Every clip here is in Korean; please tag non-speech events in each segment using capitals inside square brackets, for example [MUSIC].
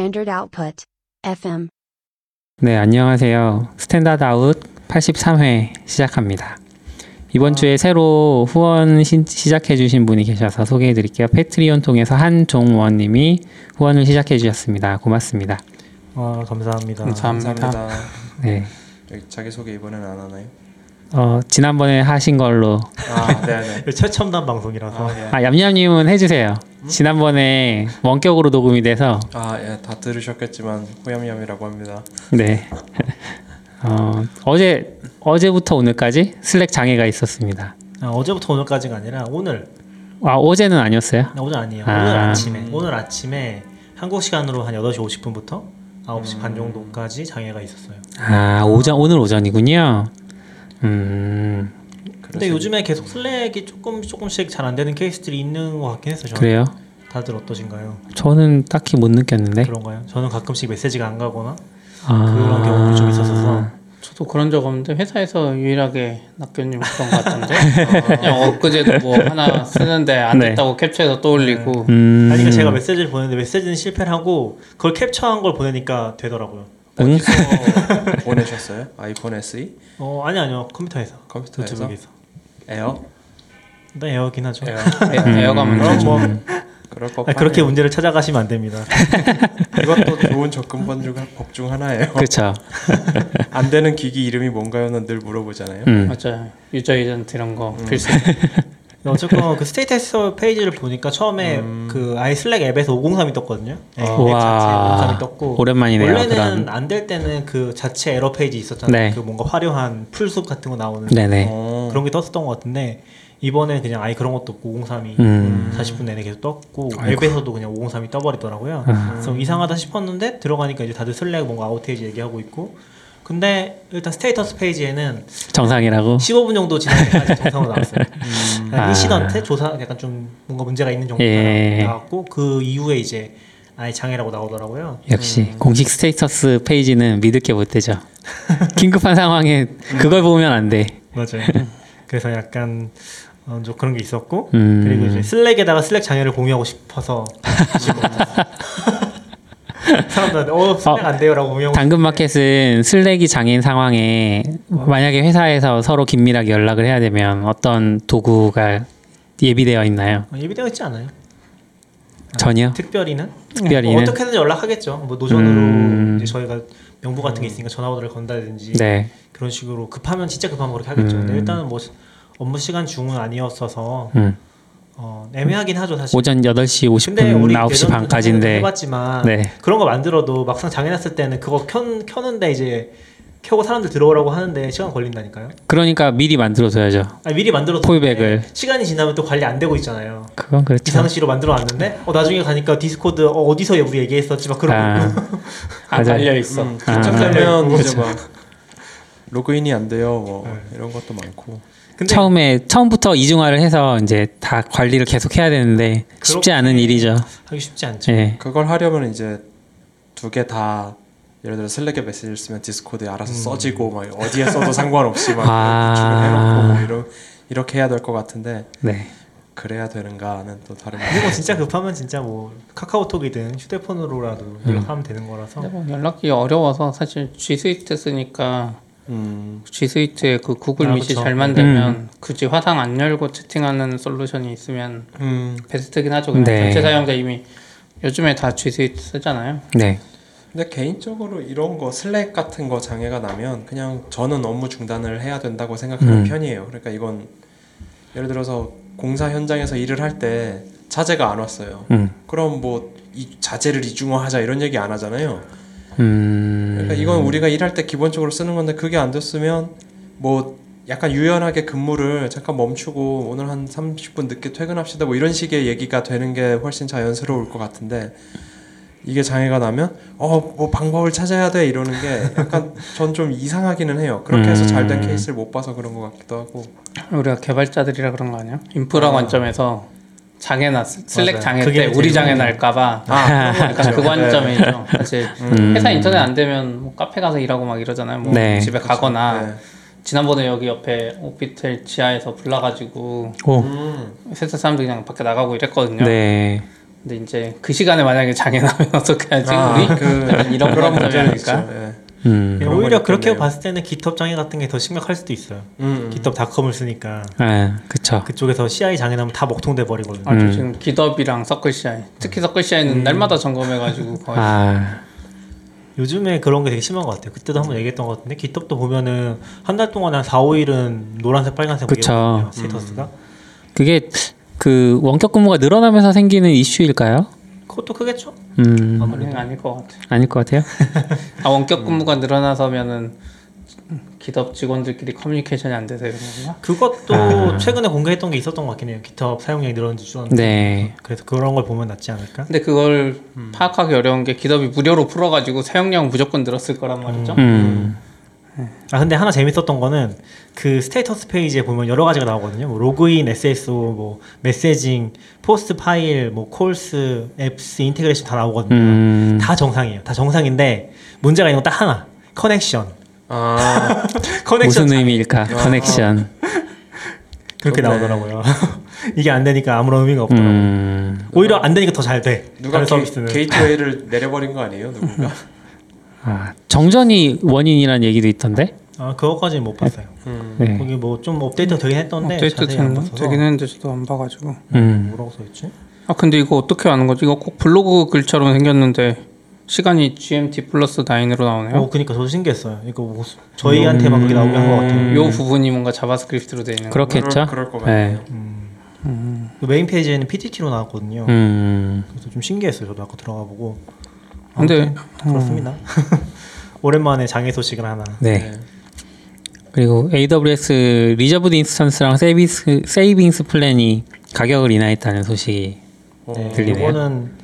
Standard Output. FM. 네, 안녕하세요. Standard Out 83회 시작합니다. 이번 주에 새로 후원 시, 작해 주신 분이 계셔서 소개해 드릴게요. Patreon 통해서 한종원 님이 후원을 시작해 주셨습니다. 고맙습니다. 아 감사합니다. 감사합니다. 네. 자기소개 이번에는 안 하나요? 어, 지난번에 하신 걸로 아, 네네. [LAUGHS] 최첨단 방송이라서 아, 예. 아, 얌얌님은 해주세요. 지난번에 원격으로 녹음이 돼서 아, 예, 다 들으셨겠지만 호얌얌이라고 합니다. 네. [LAUGHS] 어, 어제 어제부터 오늘까지 슬랙 장애가 있었습니다. 아, 어제부터 오늘까지가 아니라 오늘 아 어제는 아니었어요? 아, 오늘 아니에요. 아. 오늘 아침에 오늘 아침에 한국 시간으로 한 8시 50분부터 9시 반 정도까지 장애가 있었어요. 아 오전 오늘 오전이군요. 음 근데 요즘에 계속 슬랙이 조금 조금씩 잘 안 되는 케이스들이 있는 것 같긴 했어요. 저는. 그래요? 다들 어떠신가요? 저는 딱히 못 느꼈는데. 그런가요? 저는 가끔씩 메시지가 안 가거나 아, 그런 경우도 좀 있었어서 저도 그런 적 없는데 회사에서 유일하게 낙교님 그런 것 같은데 [LAUGHS] 그냥 엊그제도 뭐 하나 쓰는데 안 네. 됐다고 캡처해서 또 올리고 음. 아니 그러니까 제가 메시지를 보냈는데 메시지는 실패를 하고 그걸 캡처한 걸 보내니까 되더라고요. 응? 어디서 [LAUGHS] 보내셨어요? iPhone SE? 어 아니 아니요 컴퓨터에서 컴퓨터에서? 노트북에서 에어? 네 Air긴 하죠. 에어. 에- [LAUGHS] 에어가 음. 문제죠. 뭐 그럴 것 아니, 그렇게 문제를 찾아가시면 안 됩니다. [LAUGHS] 이것도 좋은 접근법 중, 법중 하나예요. 그렇죠. 안 되는 기기 이름이 뭔가요는 늘 물어보잖아요. 음. 맞아요. user agent 이런 거 음. 필수. 어쨌건 그 status 페이지를 보니까 처음에 음. 그 아이 Slack 앱에서 503이 떴거든요. 네, 앱 우와. 자체에 503이 떴고 오랜만이네요. 원래는. 안 될 때는 그 자체 에러 페이지 있었잖아요. 네. 그 뭔가 화려한 풀숲 같은 거 나오는. 어. 그런 게 떴었던 것 같은데 이번에 그냥 아예 그런 것도 없고 503이 음. 40분 내내 계속 떴고 아이고. 앱에서도 그냥 503이 떠버리더라고요. 아. 그래서 이상하다 싶었는데 들어가니까 이제 다들 Slack 뭔가 아웃테이지 얘기하고 있고 근데 일단 status 페이지에는 정상이라고. 15분 정도 때까지 [LAUGHS] 정상으로 나왔어요. 음. 아. incident 조사 약간 좀 뭔가 문제가 있는 정도가 예. 나왔고 그 이후에 이제 아예 장애라고 나오더라고요. 역시 공식 status 페이지는 믿을 게 못 되죠. [LAUGHS] 긴급한 상황에 그걸 보면 안 돼. 맞아요. 그래서 약간 어, 좀 그런 게 있었고 음. 그리고 이제 슬랙에다가 슬랙 장애를 공유하고 싶어서 [LAUGHS] 사람들한테 어 슬랙 안 돼요라고 공유하고 당근마켓은 슬랙이 장애인 상황에 만약에 회사에서 서로 긴밀하게 연락을 해야 되면 어떤 도구가 예비되어 있나요? 싶- 어, 예비되어 있지 않아요? 전혀. 특별히는 특별히는. 뭐 어떻게든 연락하겠죠. 뭐 Notion으로 음. 이제 저희가 명부 같은 게 있으니까 전화번호를 건다든지 네. 그런 식으로 급하면 진짜 급하면 그렇게 하겠죠. 근데 음. 일단은 뭐 업무 시간 중은 아니었어서 음. 어, 애매하긴 하죠 사실. 오전 8시 근데 50분, 우리 9시 예전에도 반까지인데. 해봤지만 네. 그런 거 만들어도 막상 장애났을 때는 그거 켠 켜는데 이제 켜고 사람들 들어오라고 하는데 시간 걸린다니까요. 그러니까 미리 만들어줘야죠. 아니, 미리 만들어도 fallback을. 시간이 지나면 또 관리 안 되고 있잖아요. 그건 그렇죠. 비상시로 만들어 놨는데 어, 나중에 가니까 Discord 어, 어디서 우리 얘기했었지 막 그런 아. [LAUGHS] 달려 있어. 음, 아. 귀찮으면 이제 그렇죠. 막 [LAUGHS] 로그인이 안 돼요. 뭐 네. 이런 것도 많고. 근데 처음에 처음부터 이중화를 해서 이제 다 관리를 계속 해야 되는데 쉽지 않은 일이죠. 하기 쉽지 않죠. 예. 그걸 하려면 이제 두 개 다 예를 들어 슬랙에 메시지를 쓰면 디스코드에 알아서 음. 써지고 막 어디에 써도 상관없이 막 [LAUGHS] 아. 해놓고 뭐 이러, 이렇게 해야 될 것 같은데 네. 그래야 되는가는 또 다른 그리고 진짜 급하면 진짜 뭐 카카오톡이든 휴대폰으로라도 연락하면 되는 거라서 뭐 연락이 어려워서 사실 G 스위트 쓰니까 음, G 스위트에 그 구글 아, 미시. 잘 만들면 음. 굳이 화상 안 열고 채팅하는 솔루션이 있으면 음. 베스트긴 하죠. 그냥 네. 전체 사용자 이미 요즘에 다 G 스위트 쓰잖아요. 네. 근데 개인적으로 이런 거 슬랙 같은 거 장애가 나면 그냥 저는 업무 중단을 해야 된다고 생각하는 음. 편이에요. 그러니까 이건 예를 들어서 공사 현장에서 일을 할 때 자재가 안 왔어요. 음. 그럼 뭐 이 자재를 이중화하자 이런 얘기 안 하잖아요. 음. 그러니까 이건 우리가 일할 때 기본적으로 쓰는 건데 그게 안 됐으면 뭐 약간 유연하게 근무를 잠깐 멈추고 오늘 한 30분 늦게 퇴근합시다 뭐 이런 식의 얘기가 되는 게 훨씬 자연스러울 것 같은데 이게 장애가 나면 어 뭐 방법을 찾아야 돼 이러는 게 약간 [LAUGHS] 전 좀 이상하기는 해요. 그렇게 해서 잘된 음. 케이스를 못 봐서 그런 것 같기도 하고. 우리가 개발자들이라 그런 거 아니야? 인프라 아. 관점에서 장애나 슬- 슬랙 맞아요. 장애 때 우리 장애. 날까봐 아, 약간 그 관점이죠. 사실 음. 회사 인터넷 안 되면 뭐 카페 가서 일하고 막 이러잖아요. 뭐 네. 집에 가거나 네. 지난번에 여기 옆에 오피텔 지하에서 불나가지고 오. 음. 회사 사람들 그냥 밖에 나가고 이랬거든요. 네. 근데 이제 그 시간에 만약에 장애 나면 [LAUGHS] 어떻게 하지 아, 우리 그- [LAUGHS] 이런 그런 문제 문제는 아닐까? 음. 오히려 건 그렇게 있겠네요. 봤을 때는 GitHub 장애 같은 게 더 심각할 수도 있어요. 음, 음. 쓰니까 아, 그쵸. 그쪽에서 CI 장애 나면 다 먹통돼 버리거든요. 아, 저 음. 지금 기덥이랑 서클 CI 특히 서클 CI는 날마다 점검해가지고 거의 아, 요즘에 그런 게 되게 심한 것 같아요. 그때도 한번 얘기했던 것 같은데 GitHub도 보면은 한 달 동안 한 4, 5일은 노란색, 빨간색 뭐 그쵸. 스테이터스가. 그게 그 원격 근무가 늘어나면서 생기는 이슈일까요? 그것도 크겠죠? 음, 아무래도. 아니, 아닐 것 같아. 아닐 것 같아요. [LAUGHS] 아 원격 근무가 늘어나서면은 GitHub 직원들끼리 커뮤니케이션이 안 돼서 이런 건가? 그것도 아. 최근에 공개했던 게 있었던 것 같긴 해요. GitHub 사용량이 늘었는지 줄었는지. 네. 그래서 그런 걸 보면 낫지 않을까? 근데 그걸 파악하기 어려운 게 GitHub이 무료로 풀어가지고 사용량 무조건 늘었을 거란 말이죠. 음, 아 근데 하나 재밌었던 거는 그 status 페이지에 보면 여러 가지가 나오거든요. 뭐 로그인, SSO, 뭐 messaging, post file, 뭐 calls, apps, integration 다 나오거든요. 음, 다 정상이에요. 다 정상인데 문제가 있는 건 딱 하나. connection. 아, [LAUGHS] connection 무슨 의미일까? connection. 그렇게 좋네. 나오더라고요. [LAUGHS] 이게 안 되니까 아무런 의미가 없더라고요. 음, 오히려 안 되니까 더 잘 돼. 누가 게, 서비스는. gateway를 내려버린 거 아니에요? 누군가? [LAUGHS] 아, 정전이 원인이라는 얘기도 있던데. 아 그거까지는 못 봤어요. 음. 네. 거기 뭐 좀 업데이트 되긴 했던데 업데이트 자세히 안 되는, 봐서 되긴 했는데 저도 안 봐가지고. 음, 뭐라고 써있지? 아 근데 이거 어떻게 아는 거지? 이거 꼭 블로그 글처럼 생겼는데 시간이 GMT plus 9으로 나오네요. 어 그니까 저도 신기했어요. 이거 뭐 저희한테만 그렇게 나오게 한 것 같아요. 요 부분이 뭔가 JavaScript로 되어 있는 거. 그렇겠죠. 그럴, 그럴 것 네. 같네요. 그 메인 페이지에는 PTT로 나왔거든요. 음, 그래서 좀 신기했어요. 저도 아까 들어가 보고. 근데 그렇습니다. [LAUGHS] 오랜만에 장애 소식을 하나. 네. 네. 그리고 AWS Reserved Instance랑 Savings, Savings Plan이 가격을 인하했다는 소식이 어, 네, 들리네요. 요거는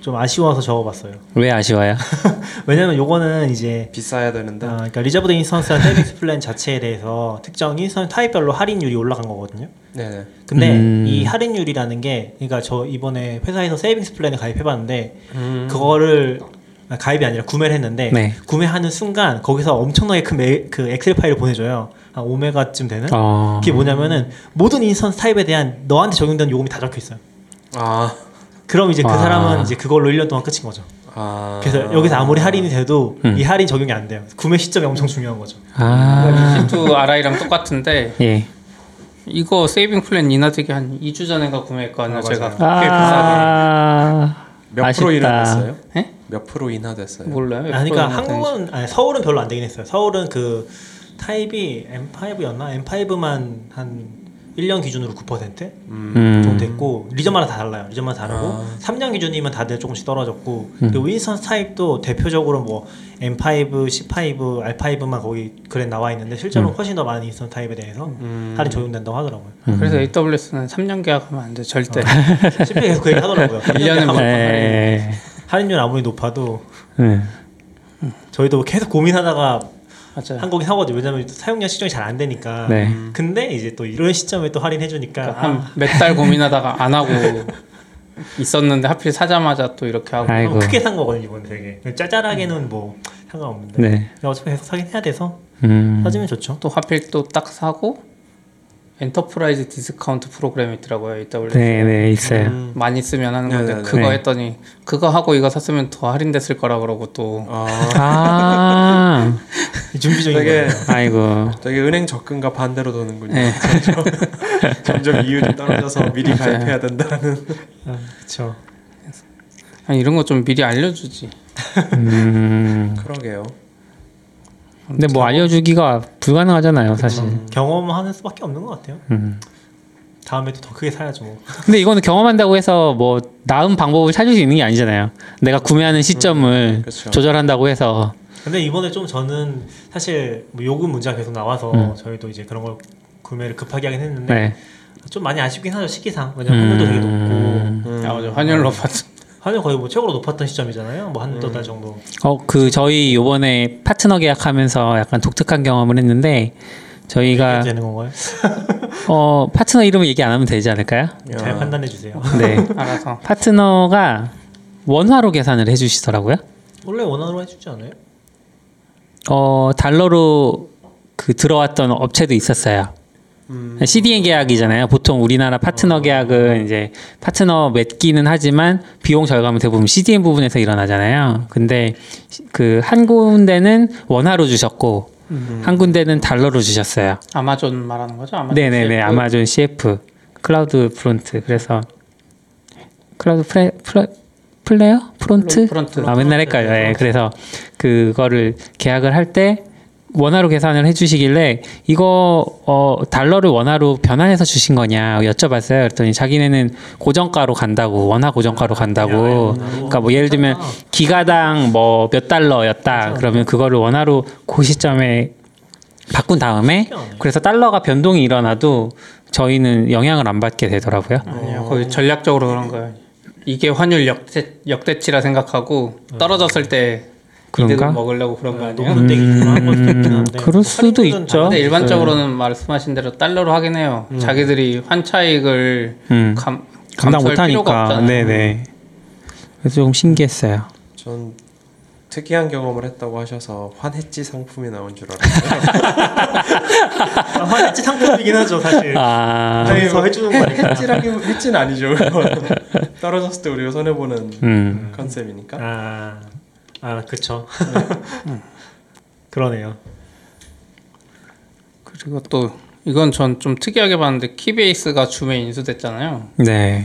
좀 아쉬워서 적어봤어요. 왜 아쉬워요? [LAUGHS] 왜냐면 요거는 이제 비싸야 되는데. 아, 그러니까 Reserved Instance랑 Savings Plan 자체에 대해서 특정 instance type별로 할인율이 올라간 거거든요. 네네. 근데 음. 이 할인율이라는 게 그러니까 저 이번에 회사에서 Savings Plan에 가입해봤는데 음. 그거를 아, 가입이 아니라 구매를 했는데 네. 구매하는 순간 거기서 엄청나게 큰 메, 그 Excel 파일을 보내줘요. 한 5메가쯤 되는. 어, 그게 뭐냐면은 모든 instance type에 대한 너한테 적용된 요금이 다 적혀 있어요. 아, 그럼 이제 그 아. 사람은 이제 그걸로 1년 동안 끝인 거죠. 아. 그래서 여기서 아무리 할인이 돼도 음. 이 할인 적용이 안 돼요. 구매 시점이 엄청 중요한 거죠. 아, EC2 RI랑 똑같은데 예. 이거 Saving Plan 인하되기 한 2주 전인가 구매했거든요. 아, 제가. 꽤 비싸게. 아, 몇. 프로 인하됐어요? 예? 몇 프로 인하됐어요? 몰라요. 아, 그러니까 한국은 아니, 서울은 별로 안 되긴 했어요. 서울은 그 타입이 M5였나? M5만 한 1년 기준으로 9% 음. 음, 정도 됐고 리전마다 다 달라요. 리전마다 다르고 아. 3년 기준이면 다들 조금씩 떨어졌고 음. 윈스턴 타입도 대표적으로 뭐 M5, C5, R5만 거기 그래 나와 있는데 실제로 는 훨씬 더 많은 윈스턴 타입에 대해서 음. 할인 적용된다고 하더라고요. 음. 그래서 AWS는 3년 계약하면 안 돼. 절대. CP 계속 그 얘기 하더라고요. 일 년에 뭐- 네. 할인율 아무리 높아도 네. 저희도 계속 고민하다가 맞아요. 한 거긴 하거든요. 왜냐면 사용량 측정이 잘 안 되니까. 네. 근데 이제 또 이런 시점에 또 할인해 주니까 그러니까 한몇달 고민하다가 안 하고 있었는데 하필 사자마자 또 이렇게 하고 아이고. 크게 산 거거든요 이번 되게 짜잘하게는 뭐 상관없는데 네. 어차피 계속 사긴 해야 돼서 음. 사주면 좋죠 또 하필 또 딱 사고 Enterprise Discount Program이 있더라고요. AWS. 네, 네, 있어요. 음. 많이 쓰면 하는 건데 네네네. 그거 네. 했더니 그거 하고 이거 샀으면 더 할인 됐을 거라 그러고 또 아, 아, [LAUGHS] 준비적인 되게 거예요 아이고. 되게 은행 접근과 반대로 도는군요. 네. [LAUGHS] 점점 이율이 떨어져서 미리 가입해야 된다는. 그렇죠 아니, 이런 거 좀 미리 알려주지. 음. 그러게요. 근데 뭐 알려주기가 불가능하잖아요, 사실. 경험하는 수밖에 없는 것 같아요 음. 다음에 또더 크게 사야죠 뭐 [LAUGHS] 근데 이거는 경험한다고 해서 뭐 나은 방법을 찾을 수 있는 게 아니잖아요. 내가 구매하는 시점을 그렇죠. 조절한다고 해서. 근데 이번에 좀 저는 사실 뭐 요금 문제가 계속 나와서 음. 저희도 이제 그런 걸 구매를 급하게 하긴 했는데 네. 좀 많이 아쉽긴 하죠 시기상 왜냐면 환율도 되게 높고 음. 음. 아, 맞아. 환율 높았어. 환율 거의 뭐 최고로 높았던 시점이잖아요 뭐 한두 달 정도 어, 그 저희 요번에 파트너 계약하면서 약간 독특한 경험을 했는데 저희가 되는 건가요? 어, 파트너 이름을 얘기 안 하면 되지 않을까요? 잘 판단해 주세요 [LAUGHS] 네. 알아서. 파트너가 원화로 계산을 해 주시더라고요. 원래 원화로 해 주지 않아요? 어, 달러로 그 들어왔던 업체도 있었어요. CDN 계약이잖아요. 보통 우리나라 파트너 계약은 이제 파트너 맺기는 하지만 비용 절감은 대부분 CDN 부분에서 일어나잖아요. 근데 그 한 군데는 원화로 주셨고 한 군데는 달러로 주셨어요. 아마존 말하는 거죠? 아마존 네네네 CF? 아마존 CF CloudFront 그래서 클라우드 프레, 프레, Flare Front Front. 아 맨날 헷갈려 예 그래서 그거를 계약을 할 때 원화로 계산을 해주시길래 이거 어 달러를 원화로 변환해서 주신 거냐 여쭤봤어요. 그랬더니 자기네는 고정가로 간다고 원화 고정가로 간다고. 그러니까 뭐 예를 들면 기가당 뭐 몇 달러였다. 그러면 그거를 원화로 그 시점에 바꾼 다음에 그래서 달러가 변동이 일어나도 저희는 영향을 안 받게 되더라고요. 아니요, 거의 전략적으로 그런 거예요. 이게 환율 역대, 역대치라 생각하고 떨어졌을 때 그런가? 이득을 먹으려고 그런 거 있긴 한데 그럴 수도 있죠. 근데 다- 일반적으로는 말씀하신 대로 달러로 하긴 해요. 자기들이 환차익을 음. 감, 감당 못하니까. 네네. 그래서 조금 신기했어요. 전 특이한 경험을 했다고 하셔서 환해지 상품이 나온 줄 알았어요. [LAUGHS] 아, 환해지 상품이긴 하죠 사실. 아, 저희서 해주는 거 아니까. 해지라기 해지는 아니죠. [LAUGHS] 떨어졌을 때 우리가 손해 보는 음. 컨셉이니까. 아, 아 그쵸. [LAUGHS] 그러네요. 그리고 또 이건 전 좀 특이하게 봤는데 키베이스가 주매 인수됐잖아요. 네.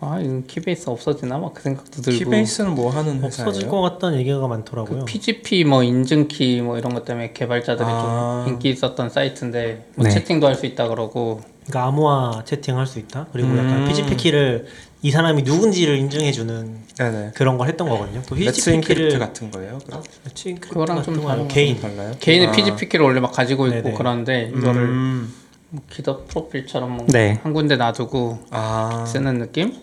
아, 이건 Keybase 없어지나 막 그 생각도 들고. Keybase는 뭐 하는 없어질 회사예요? 것 같다는 얘기가 많더라고요. 그 PGP 뭐 인증키 뭐 이런 것 때문에 개발자들이 아. 좀 인기 있었던 사이트인데 뭐 네. 채팅도 할 수 있다 그러고 그러니까 암호화 채팅할 수 있다. 그리고 음. 약간 PGP 키를 이 사람이 누군지를 인증해주는 네네. 그런 걸 했던 거거든요. 또 Let's PGP Encrypt 키를 같은 거예요? 그럼? Let's Encrypt 그거랑 좀 같은 거 다른 개인 달라요? 개인의 아. PGP 키를 원래 막 가지고 있고 네네. 그러는데 이거를 음. 뭐 GitHub 프로필처럼 뭐 네. 한 군데 놔두고 아. 쓰는 느낌?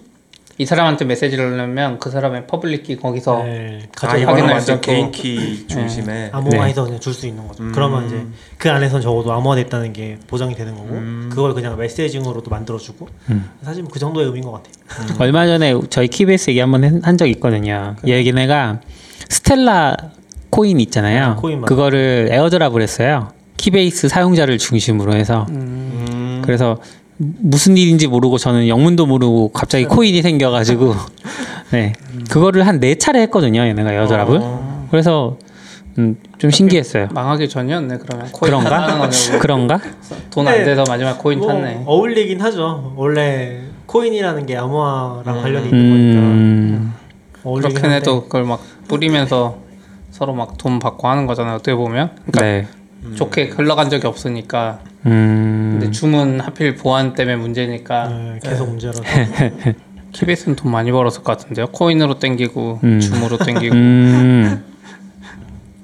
이 사람한테 메시지를 넣으면 그 사람의 public key 거기서 네, 아 가져 이거는 확인할 완전 수 있고. 개인 키 중심에. 암호화해서 그냥 줄 수 있는 거죠. 음. 그러면 이제 그 안에선 적어도 암호화됐다는 게 보장이 되는 거고 음. 그걸 그냥 messaging으로도 만들어주고 음. 사실 그 정도의 의미인 것 같아요. 얼마 전에 저희 Keybase 얘기 한번 한 적 있거든요. 얘네가 Stellar 코인 있잖아요. 아, 코인. 그거를 airdrop을 했어요. Keybase 사용자를 중심으로 해서. 음. 그래서 무슨 일인지 모르고 저는 영문도 모르고 갑자기 코인이 생겨가지고. [LAUGHS] 네. 그거를 한 네 차례 했거든요 얘네가 airdrop을 어. 그래서 음, 좀 신기했어요. 망하기 전이었네 그러면. 코인 그런가? [LAUGHS] 그런가? 돈안 근데 돼서 마지막 코인 뭐 탔네. 어울리긴 하죠. 원래 코인이라는 게 암호화랑 음. 관련이 있는 거니까. 음, 그렇긴 한데. 해도 그걸 막 뿌리면서 서로 막 돈 받고 하는 거잖아요 어떻게 보면. 그러니까 네 좋게 흘러간 적이 없으니까. 음, 근데 주문 하필 보안 때문에 문제니까. 네, 계속 문제라서. [LAUGHS] 키베이스는 돈 많이 벌었을 것 같은데요. 코인으로 땡기고 음. 줌으로 땡기고. 음,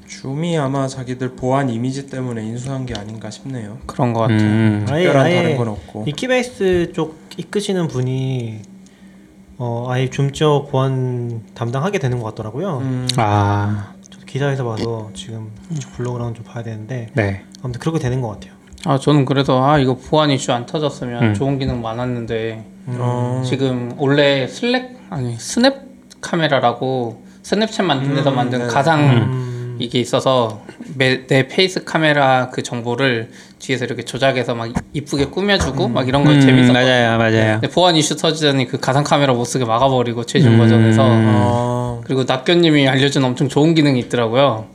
줌이 아마 자기들 보안 이미지 때문에 인수한 게 아닌가 싶네요. 그런 것 같아요. 음, 특별한 다른 아예 건 없고. 이키베이스 쪽 이끄시는 분이 어 아예 줌 쪽 보안 담당하게 되는 것 같더라고요. 음. 아, 기사에서 봐서 지금 블로그랑 좀 봐야 되는데 네, 아무튼 그렇게 되는 것 같아요. 아 저는 그래도 아 이거 보안 이슈 안 터졌으면 음. 좋은 기능 많았는데 어. 지금 원래 Slack 아니 Snap Camera라고 스냅챗 만든 데서 음, 만든 네. 가상 음, 이게 있어서 매, 내 face 카메라 그 정보를 뒤에서 이렇게 조작해서 막 이쁘게 꾸며주고 막 이런 거 음, 재밌었거든요. 맞아요 맞아요 근데 보안 이슈 터지더니 그 가상 카메라 못 쓰게 막아버리고 최종 버전에서 어. 그리고 낙견님이 알려준 엄청 좋은 기능이 있더라고요.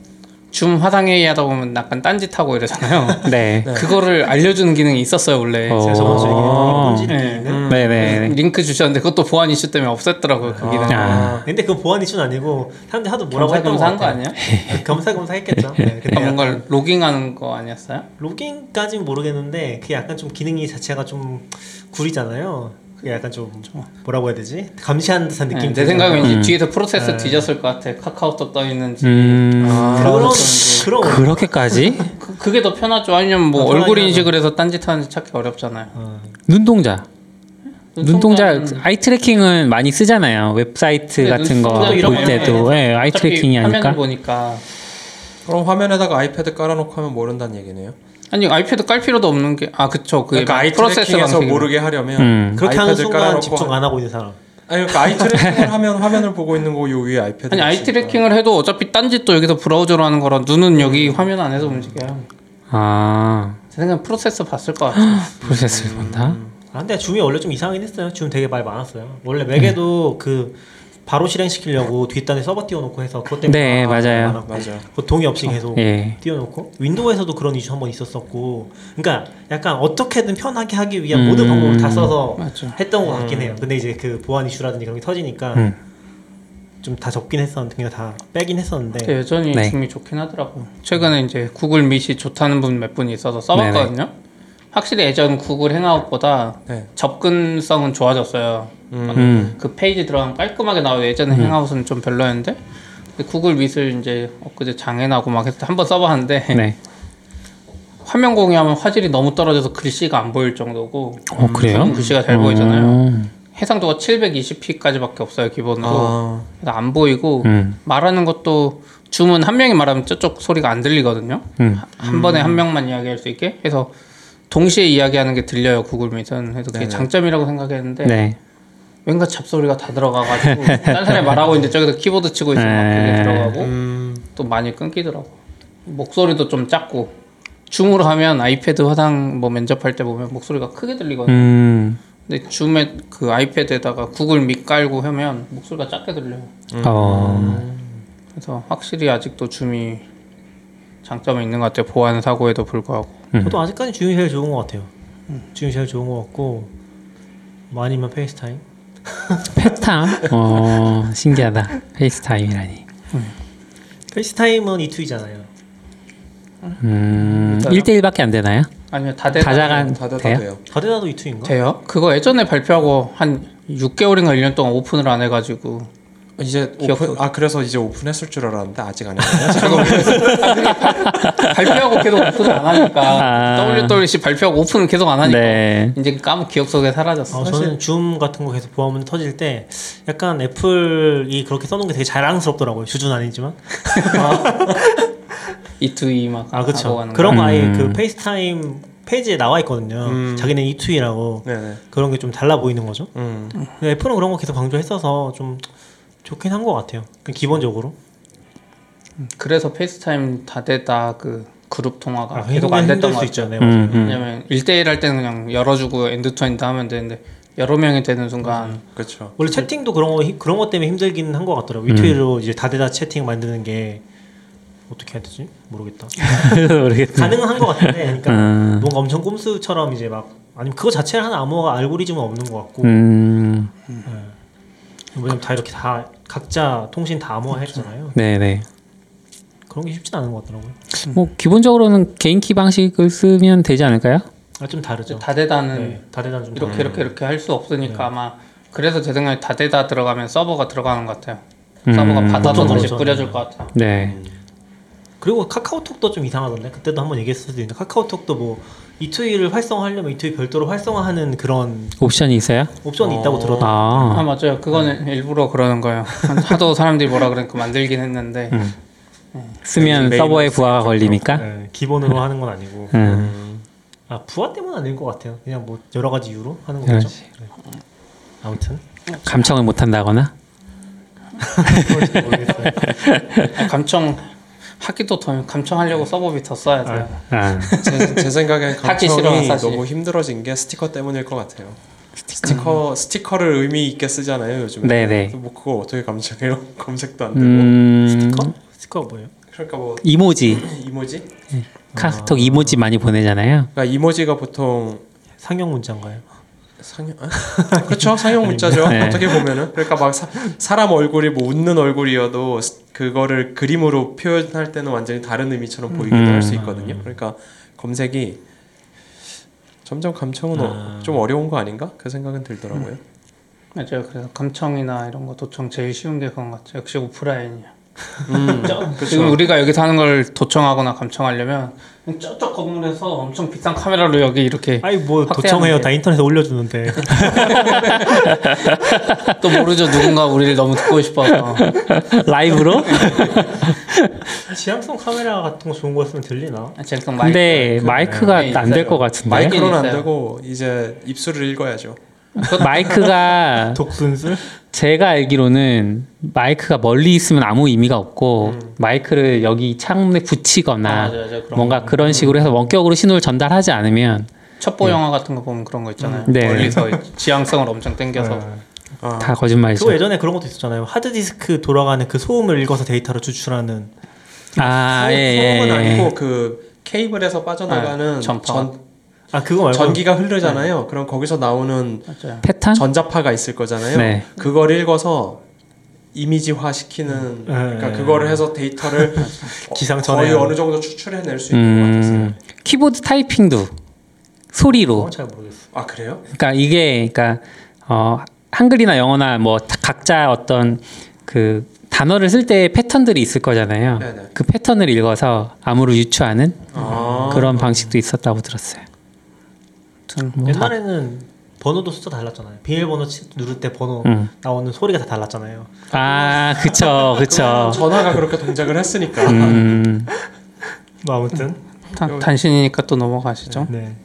줌 화상회의 하다 보면 약간 딴짓하고 이러잖아요. [LAUGHS] 네, 그거를 알려주는 기능이 있었어요 원래. 어. 제가 저번 주에 어. 네. pon지는 네, 네, 링크 주셨는데 그것도 보안 이슈 때문에 없앴더라고요 그 기능. 아. 근데 그 보안 이슈는 아니고 사람들이 하도 뭐라고 했던 한거 같아요. 아니야? 겸사겸사 했겠죠. 네, 근데 아, 뭔가 약간 로깅하는 거 아니었어요? 로깅까지는 모르겠는데 그게 약간 좀 기능이 자체가 좀 구리잖아요. 그게 약간 좀 뭐라고 해야 되지? 감시하는 듯한 네, 느낌. 내 생각엔 이제 음. 뒤에서 프로세스 네. 뒤졌을 것 같아. 카카오톡 떠 있는지. 음, 그런 그런 그런 그렇게까지 그, 그게 더 편하죠. 아니면 뭐 아, 얼굴 인식을 해서 딴짓하는지 찾기 어렵잖아요. 어, 눈동자 눈동자 눈동자는 eye tracking은 많이 쓰잖아요 웹사이트 근데 같은 거 볼 때도 예, eye tracking이 화면을 아닐까 보니까 그럼 화면에다가 아이패드 깔아놓고 하면 모른다는 얘기네요. 아니 아이패드 깔 필요도 없는 게 아 그쵸 그 그러니까 eye 프로세스 tracking에서 방식이 모르게 하려면 음. 그렇게 하는 아이패드 순간 깔아놓고 집중 하- 안 하고 있는 사람. 아니 그러니까 eye tracking을 하면 화면을 보고 있는 거요 위에 아이패드. 아니 eye tracking을 해도 어차피 딴짓도 여기서 브라우저로 하는 거라 눈은 여기 화면 안에서 움직여요. 아 제 생각엔 프로세스 봤을 것 같아요. 프로세스를 본다. 아, 근데 줌이 원래 좀 이상하긴 했어요. 줌 되게 말 많았어요. 원래 맥에도 그 바로 실행시키려고 뒷단에 서버 띄워놓고 해서 그것 때문에 네, 말 맞아요. 맞아. 그 동의 없이 계속 예. 띄워놓고 윈도우에서도 그런 이슈 한 번 있었었고 그러니까 약간 어떻게든 편하게 하기 위한 음. 모든 방법을 다 써서 맞죠. 했던 것 같긴 해요. 근데 이제 그 보안 이슈라든지 그런 게 터지니까 음. 좀다 접긴 했었는데 그냥 다 빼긴 했었는데 여전히 네. 줌이 좋긴 하더라고요. 최근에 이제 구글 밋이 좋다는 분 몇 분이 있어서 써봤거든요. 확실히 예전 구글 행아웃보다 네. 접근성은 좋아졌어요. 음. 그 페이지 들어가면 깔끔하게 나와요. 예전에 행아웃은 좀 별로였는데 구글 밋을 이제 엊그제 장애나고 막 해서 한번 써봤는데 네. [LAUGHS] 화면 공유하면 화질이 너무 떨어져서 글씨가 안 보일 정도고 어 그래요? 음, 글씨가 잘 보이잖아요. 어. 해상도가 720p까지밖에 없어요 기본으로. 아, 안 보이고 음. 말하는 것도 줌은 한 명이 말하면 저쪽 소리가 안 들리거든요. 음. 한 번에 한 명만 이야기할 수 있게 해서 동시에 이야기하는 게 들려요 구글 밋은. 그래서 그게 네네. 장점이라고 생각했는데 네. 왠가 잡소리가 다 들어가가지고 [LAUGHS] 딴 사람이 말하고 있는데 저기서 키보드 치고 있으면 막 그게 에. 들어가고 음, 또 많이 끊기더라고. 목소리도 좀 작고 줌으로 하면 아이패드 화상 뭐 면접할 때 보면 목소리가 크게 들리거든요. 음. 근데 줌에 그 아이패드에다가 Google Meet 깔고 하면 목소리가 작게 들려요. 어. 그래서 확실히 아직도 줌이 장점이 있는 것 같아요. 보안 사고에도 불구하고. 음. 저도 아직까지 줌이 제일 좋은 것 같아요. 줌이 제일 좋은 것 같고 뭐 아니면 페이스타임. 페스타임? 어 신기하다. 페이스타임이라니. 페이스타임은 E2E잖아요. 음. 진짜요? 1대1밖에 안 되나요? 아니면 다대다 다자간 다다 돼요? 돼요. 다대다도 이투인가? 돼요? 그거 예전에 발표하고 한 6개월인가 1년 동안 오픈을 안 해가지고 이제 기억- 오픈, 아 그래서 이제 오픈했을 줄 알았는데 아직 안 했네요. [LAUGHS] 발표하고 계속 오픈을 안 하니까 아. WWC 발표하고 오픈을 계속 안 하니까 네. 이제 까먹 기억 속에 사라졌어. 어, 저는 줌 같은 거 계속 보안문 터질 때 약간 애플이 그렇게 써놓은 게 되게 자랑스럽더라고요. 주주는 아니지만. [LAUGHS] E2E 막아 하고 그렇죠. 가는 그런 거 아예 음. 그 페이스타임 페이지에 나와 있거든요. 음. 자기는 E2E라고 네네. 그런 게 좀 달라 보이는 거죠. 음. 근데 애플은 그런 거 계속 강조했어서 좀 좋긴 한 것 같아요. 그 기본적으로. 그래서 페이스타임 다대다 그 그룹 통화가 아, 계속 안 됐던 것 같아요. 네, 음. 음. 왜냐면 1대1 할 때는 그냥 열어주고 end to end 하면 되는데 여러 명이 되는 순간 그렇죠. 원래 채팅도 그런 거 히- 그런 것 때문에 힘들긴 한 것 같더라고요. 음. 위트위로 이제 다대다 채팅 만드는 게 어떻게 해야 되지? 모르겠다. [LAUGHS] 모르겠네. 가능은 한것 같은데, 그러니까 음. 뭔가 엄청 꼼수처럼 이제 막 아니면 그거 자체를 하는 아무 알고리즘은 없는 것 같고, 음. 왜냐면 다 이렇게 다 각자 통신 다 암호화 했잖아요. 네네. 그런 게 쉽진 않은 것 같더라고요. 뭐 기본적으로는 개인 키 방식을 쓰면 되지 않을까요? 아, 좀 다르죠. 다대다는 네, 다대다는 좀 이렇게 다르죠. 이렇게 이렇게 할 수 없으니까 네. 아마 그래서 제 생각에 다대다 들어가면 서버가 들어가는 것 같아요. 음. 서버가 받아서 보통 다시 그러죠. 뿌려줄 것 같아요. 네. 그리고 카카오톡도 좀 이상하던데 그때도 한번 얘기했을 수도 있는데 카카오톡도 뭐 이투이를 활성화하려면 이투이 별도로 활성화하는 그런 옵션이 있어요? 옵션이 어. 있다고 들었다. 아 아. 맞아요. 그거는 일부러 그러는 거예요. 하도 사람들이 뭐라 그러니까 만들긴 했는데 음. 쓰면 메인 서버에 부하가 걸리니까. 네, 기본으로 하는 건 아니고. 음. 아 부하 때문은 아닌 것 같아요. 그냥 뭐 여러 가지 이유로 하는 거죠. 네. 아무튼 감청을 못 한다거나. [LAUGHS] 아, 감청 하기도 더 감청하려고 서버비 더 써야 돼요. 아. [LAUGHS] 제, 제 생각엔 [LAUGHS] 감청이. 너무 힘들어진 게 스티커 때문일 것 같아요. 스티커 스티커를 의미 있게 쓰잖아요 요즘에. 네네. 뭐 그거 어떻게 감청해요? [LAUGHS] 검색도 안 되고. 음. 스티커? 스티커가 뭐예요? 그러니까 뭐 이모지. [CLEARS THROAT] 이모지? 카카오톡 이모지 많이 보내잖아요. 그러니까 이모지가 보통 상형 문자인가요? 상형 아? [LAUGHS] 그렇죠 상형 문자죠 네. 어떻게 보면은 그러니까 막 사, 사람 얼굴이 뭐 웃는 얼굴이어도 스- 그거를 그림으로 표현할 때는 완전히 다른 의미처럼 보이기도 음. 할수 있거든요 그러니까 검색이 점점 감청은 어- 아. 좀 어려운 거 아닌가 그 생각은 들더라고요 맞아요. 그래서 감청이나 이런 거 도청 제일 쉬운 게 그건 것 같아요. 역시 오프라인이야. 음, [LAUGHS] 저- 지금 우리가 여기서 하는 걸 도청하거나 감청하려면 저쪽 건물에서 엄청 비싼 카메라로 여기 이렇게 아니 뭐 도청해요. 게. 다 인터넷에 올려주는데. [LAUGHS] 또 모르죠 누군가 우리를 너무 듣고 싶어서 라이브로? [LAUGHS] 지향성 카메라 같은 거 좋은 거였으면 들리나? 아, 제가 그럼 근데 마이크- 마이크가 네, 안될 있어요. 것 같은데. 마이크- 마이크로는 안. 되고 이제 입술을 읽어야죠 마이크가 [LAUGHS] 독분술? 제가 알기로는 마이크가 멀리 있으면 아무 의미가 없고 마이크를 여기 창문에 붙이거나 아, 맞아, 맞아. 그런 뭔가 거. 그런 식으로 해서 원격으로 신호를 전달하지 않으면 첩보 영화 같은 거 보면 그런 거 있잖아요. 네. 멀리서 지향성을 엄청 당겨서 아, 다 거짓말이죠. 그거 예전에 그런 것도 있었잖아요. 하드 디스크 돌아가는 그 소음을 읽어서 데이터로 추출하는 아, 예, 소음은 예, 예. 아니고 그 케이블에서 빠져나가는 아, 전파. 전, 아 그거 말고 전기가 흐르잖아요. 그럼 거기서 나오는 맞아요. 패턴? 전자파가 있을 거잖아요. 네. 그걸 읽어서 이미지화 시키는 그러니까 네. 그거를 해서 데이터를 [LAUGHS] 기상 어, 전에 거의 어느 정도 추출해낼 수 있는 것 같았어요. 음, 키보드 타이핑도 소리로. 어, 잘 모르겠어. 아 그래요? 그러니까 이게 그러니까 어, 한글이나 영어나 뭐 다- 각자 어떤 그 단어를 쓸 때 패턴들이 있을 거잖아요. 네네. 그 패턴을 읽어서 암호를 유추하는 아. 그런 방식도 있었다고 들었어요. 아무튼 뭐 옛날에는 번호도 숫자 달랐잖아요. 비밀번호 치- 누를 때 번호 음. 나오는 소리가 다 달랐잖아요. 아, 그쵸, 그쵸. 전화가 그렇게 동작을 했으니까. 음, 뭐 아무튼 단- 단신이니까 또 넘어가시죠. 네.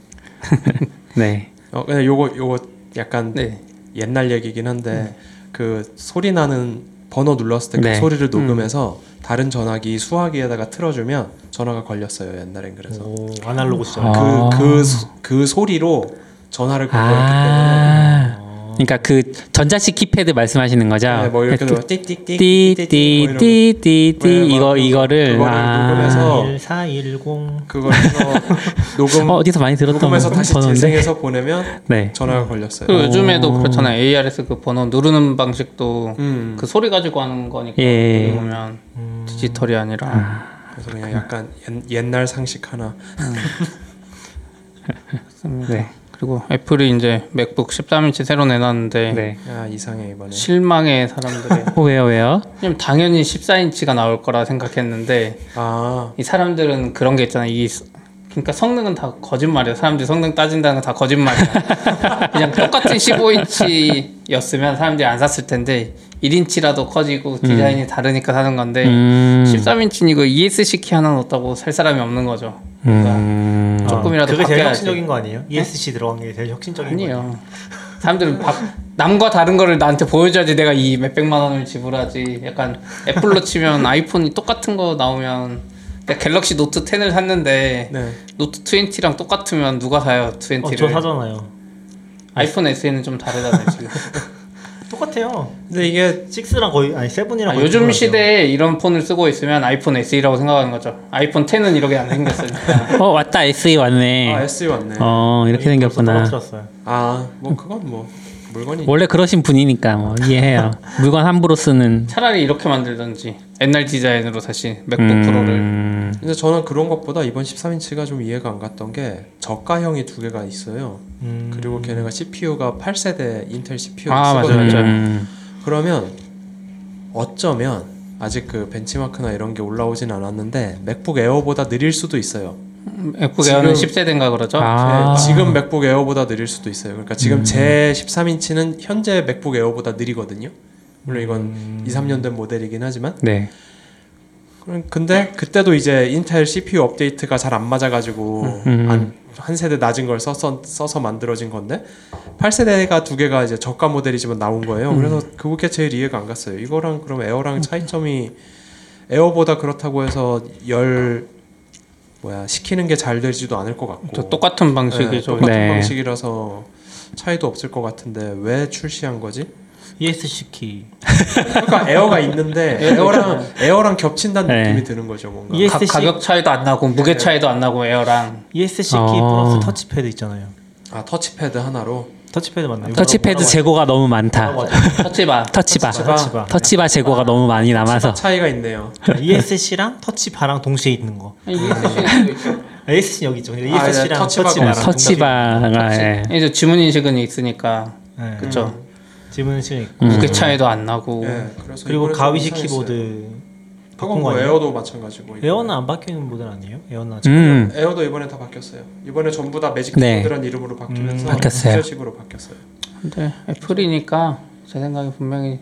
네. [LAUGHS] 어, 근데 요거 요거 약간 네. 옛날 얘기긴 한데 그 소리 나는 번호 눌렀을 때그 네. 소리를 녹음해서 다른 전화기 수화기에다가 틀어주면 전화가 걸렸어요 옛날엔 그래서 오, 아날로그 시절. 아. 그그 그 소리로 전화를 걸었기 아, 그러니까 그 전자식 키패드 말씀하시는 거죠? 네, 뭐 이렇게 그 띠띠띠 띠띠띠띠띠 이거 이거를 그거를 아, 녹음해서 1410 그걸 [LAUGHS] 녹음 어, 어디서 많이 들었던 녹음해서 다시? 재생해서 보내면 네. 전화가 걸렸어요. 그 요즘에도 그렇잖아요. ARS 그 번호 누르는 방식도 음. 그 소리 가지고 하는 거니까 예. 보면 디지털이 아니라 그래서 그냥 약간 옛, 옛날 상식 하나. 네. 그리고 애플이 이제 맥북 13인치 새로 내놨는데 네. 야 이상해 이번에. 실망의 사람들의 [LAUGHS] 어, 왜요, 왜요? 왜냐면 당연히 14인치가 나올 거라 생각했는데 아 이 사람들은 그런 게 있잖아. 이 스- 그러니까 성능은 다 거짓말이야. 사람들이 성능 따진다는 건 다 거짓말이야. [LAUGHS] 그냥 똑같은 15인치였으면 사람들이 안 샀을 텐데 1인치라도 커지고 디자인이 다르니까 사는 건데 음, 13인치는 이거 ESC 키 하나 넣었다고 살 사람이 없는 거죠. 그러니까 음, 조금이라도 그게 제일. 혁신적인 거 아니에요? ESC 들어간 게 제일 혁신적인 거 아니에요? 아니에요. 사람들은 밥, 남과 다른 거를 나한테 보여줘야지 내가 이 몇백만 원을 지불하지. 약간 애플로 치면 아이폰이 똑같은 거 나오면 내가 갤럭시 노트 10을 샀는데 네. 노트 20랑 똑같으면 누가 사요? 20를? 어, 저 사잖아요. 아이폰 SE는 좀 다르잖아요 지금. [LAUGHS] 똑같아요. 근데 이게 6랑 거의 아니 7이랑 아, 요즘 시대에 이런 폰을 쓰고 있으면 아이폰 SE라고 생각하는 거죠. 아이폰 10은 이렇게 안 생겼으니까. [LAUGHS] 어, 왔다, SE 왔네. 아 SE 왔네. 어, 이렇게 생겼구나. 떨어뜨렸어요. 아 뭐 그건 뭐 물건이. 원래 그러신 분이니까 뭐 이해해요. [LAUGHS] 물건 함부로 쓰는 차라리 이렇게 만들던지 옛날 디자인으로 다시 맥북 프로를. 음, 근데 저는 그런 것보다 이번 13인치가 좀 이해가 안 갔던 게 저가형이 두 개가 있어요. 음. 그리고 걔네가 CPU가 8세대 인텔 CPU 아, 맞아요, 쓰거든요. 맞아요. 음, 그러면 어쩌면 아직 그 벤치마크나 이런 게 올라오진 않았는데 맥북 에어보다 느릴 수도 있어요. 맥북 에어는 지금- 10세대인가 그러죠? 아. 네, 지금 맥북 에어보다 느릴 수도 있어요. 그러니까 지금 음. 제 13인치는 현재 맥북 에어보다 느리거든요. 물론 이건 음. 2, 3년 된 모델이긴 하지만 네. 근데 그때도 이제 인텔 CPU 업데이트가 잘 안 맞아가지고 음. 한, 한 세대 낮은 걸 써서, 써서 만들어진 건데 8세대가 두 개가 이제 저가 모델이지만 나온 거예요. 그래서 그게 제일 이해가 안 갔어요. 이거랑 그럼 에어랑 차이점이 에어보다 그렇다고 해서 열 뭐야 시키는 게 잘 되지도 않을 것 같고 저 똑같은 네, 방식이죠. 똑같은 네. 방식이라서 차이도 없을 것 같은데 왜 출시한 거지? ESC 키. 그러니까 에어가 있는데 [LAUGHS] 에어랑 에어랑 겹친다는 네. 느낌이 드는 거죠 뭔가. 예. 가, ESC 가 격 차이도 안 나고 무게 차이도 안 나고 에어랑 ESC 키 어. 플러스 touchpad 있잖아요. 아 touchpad 하나로 touchpad 맞나요? touchpad 재고가 너무 많다. [LAUGHS] 터치바 터치바. 터치바. 터치바. 터치바 재고가 너무 많이 남아서. 차이가 있네요. [LAUGHS] ESC랑 터치바랑 동시에 있는 거. 있죠. ESC 여기 있죠. 근데 아, 네, ESC랑 터치바랑. 터치바가 예. 이제 지문 인식은 있으니까 네. 그렇죠. 있고. 음. 무게 차이도 안 나고 예, 그래서 그리고 가위식. 키보드 그건 바꾼 거뭐 아니에요? 에어도 마찬가지고. 에어는 안 바뀌는 모델 아니에요? 에어는 아직 음. 에어도 이번에 다 바뀌었어요. 이번에 전부 다 매직 네. 키보드라는 이름으로 바뀌면서 음, 바뀌었어요. 식으로 바뀌었어요. 근데 애플이니까 제 생각에 분명히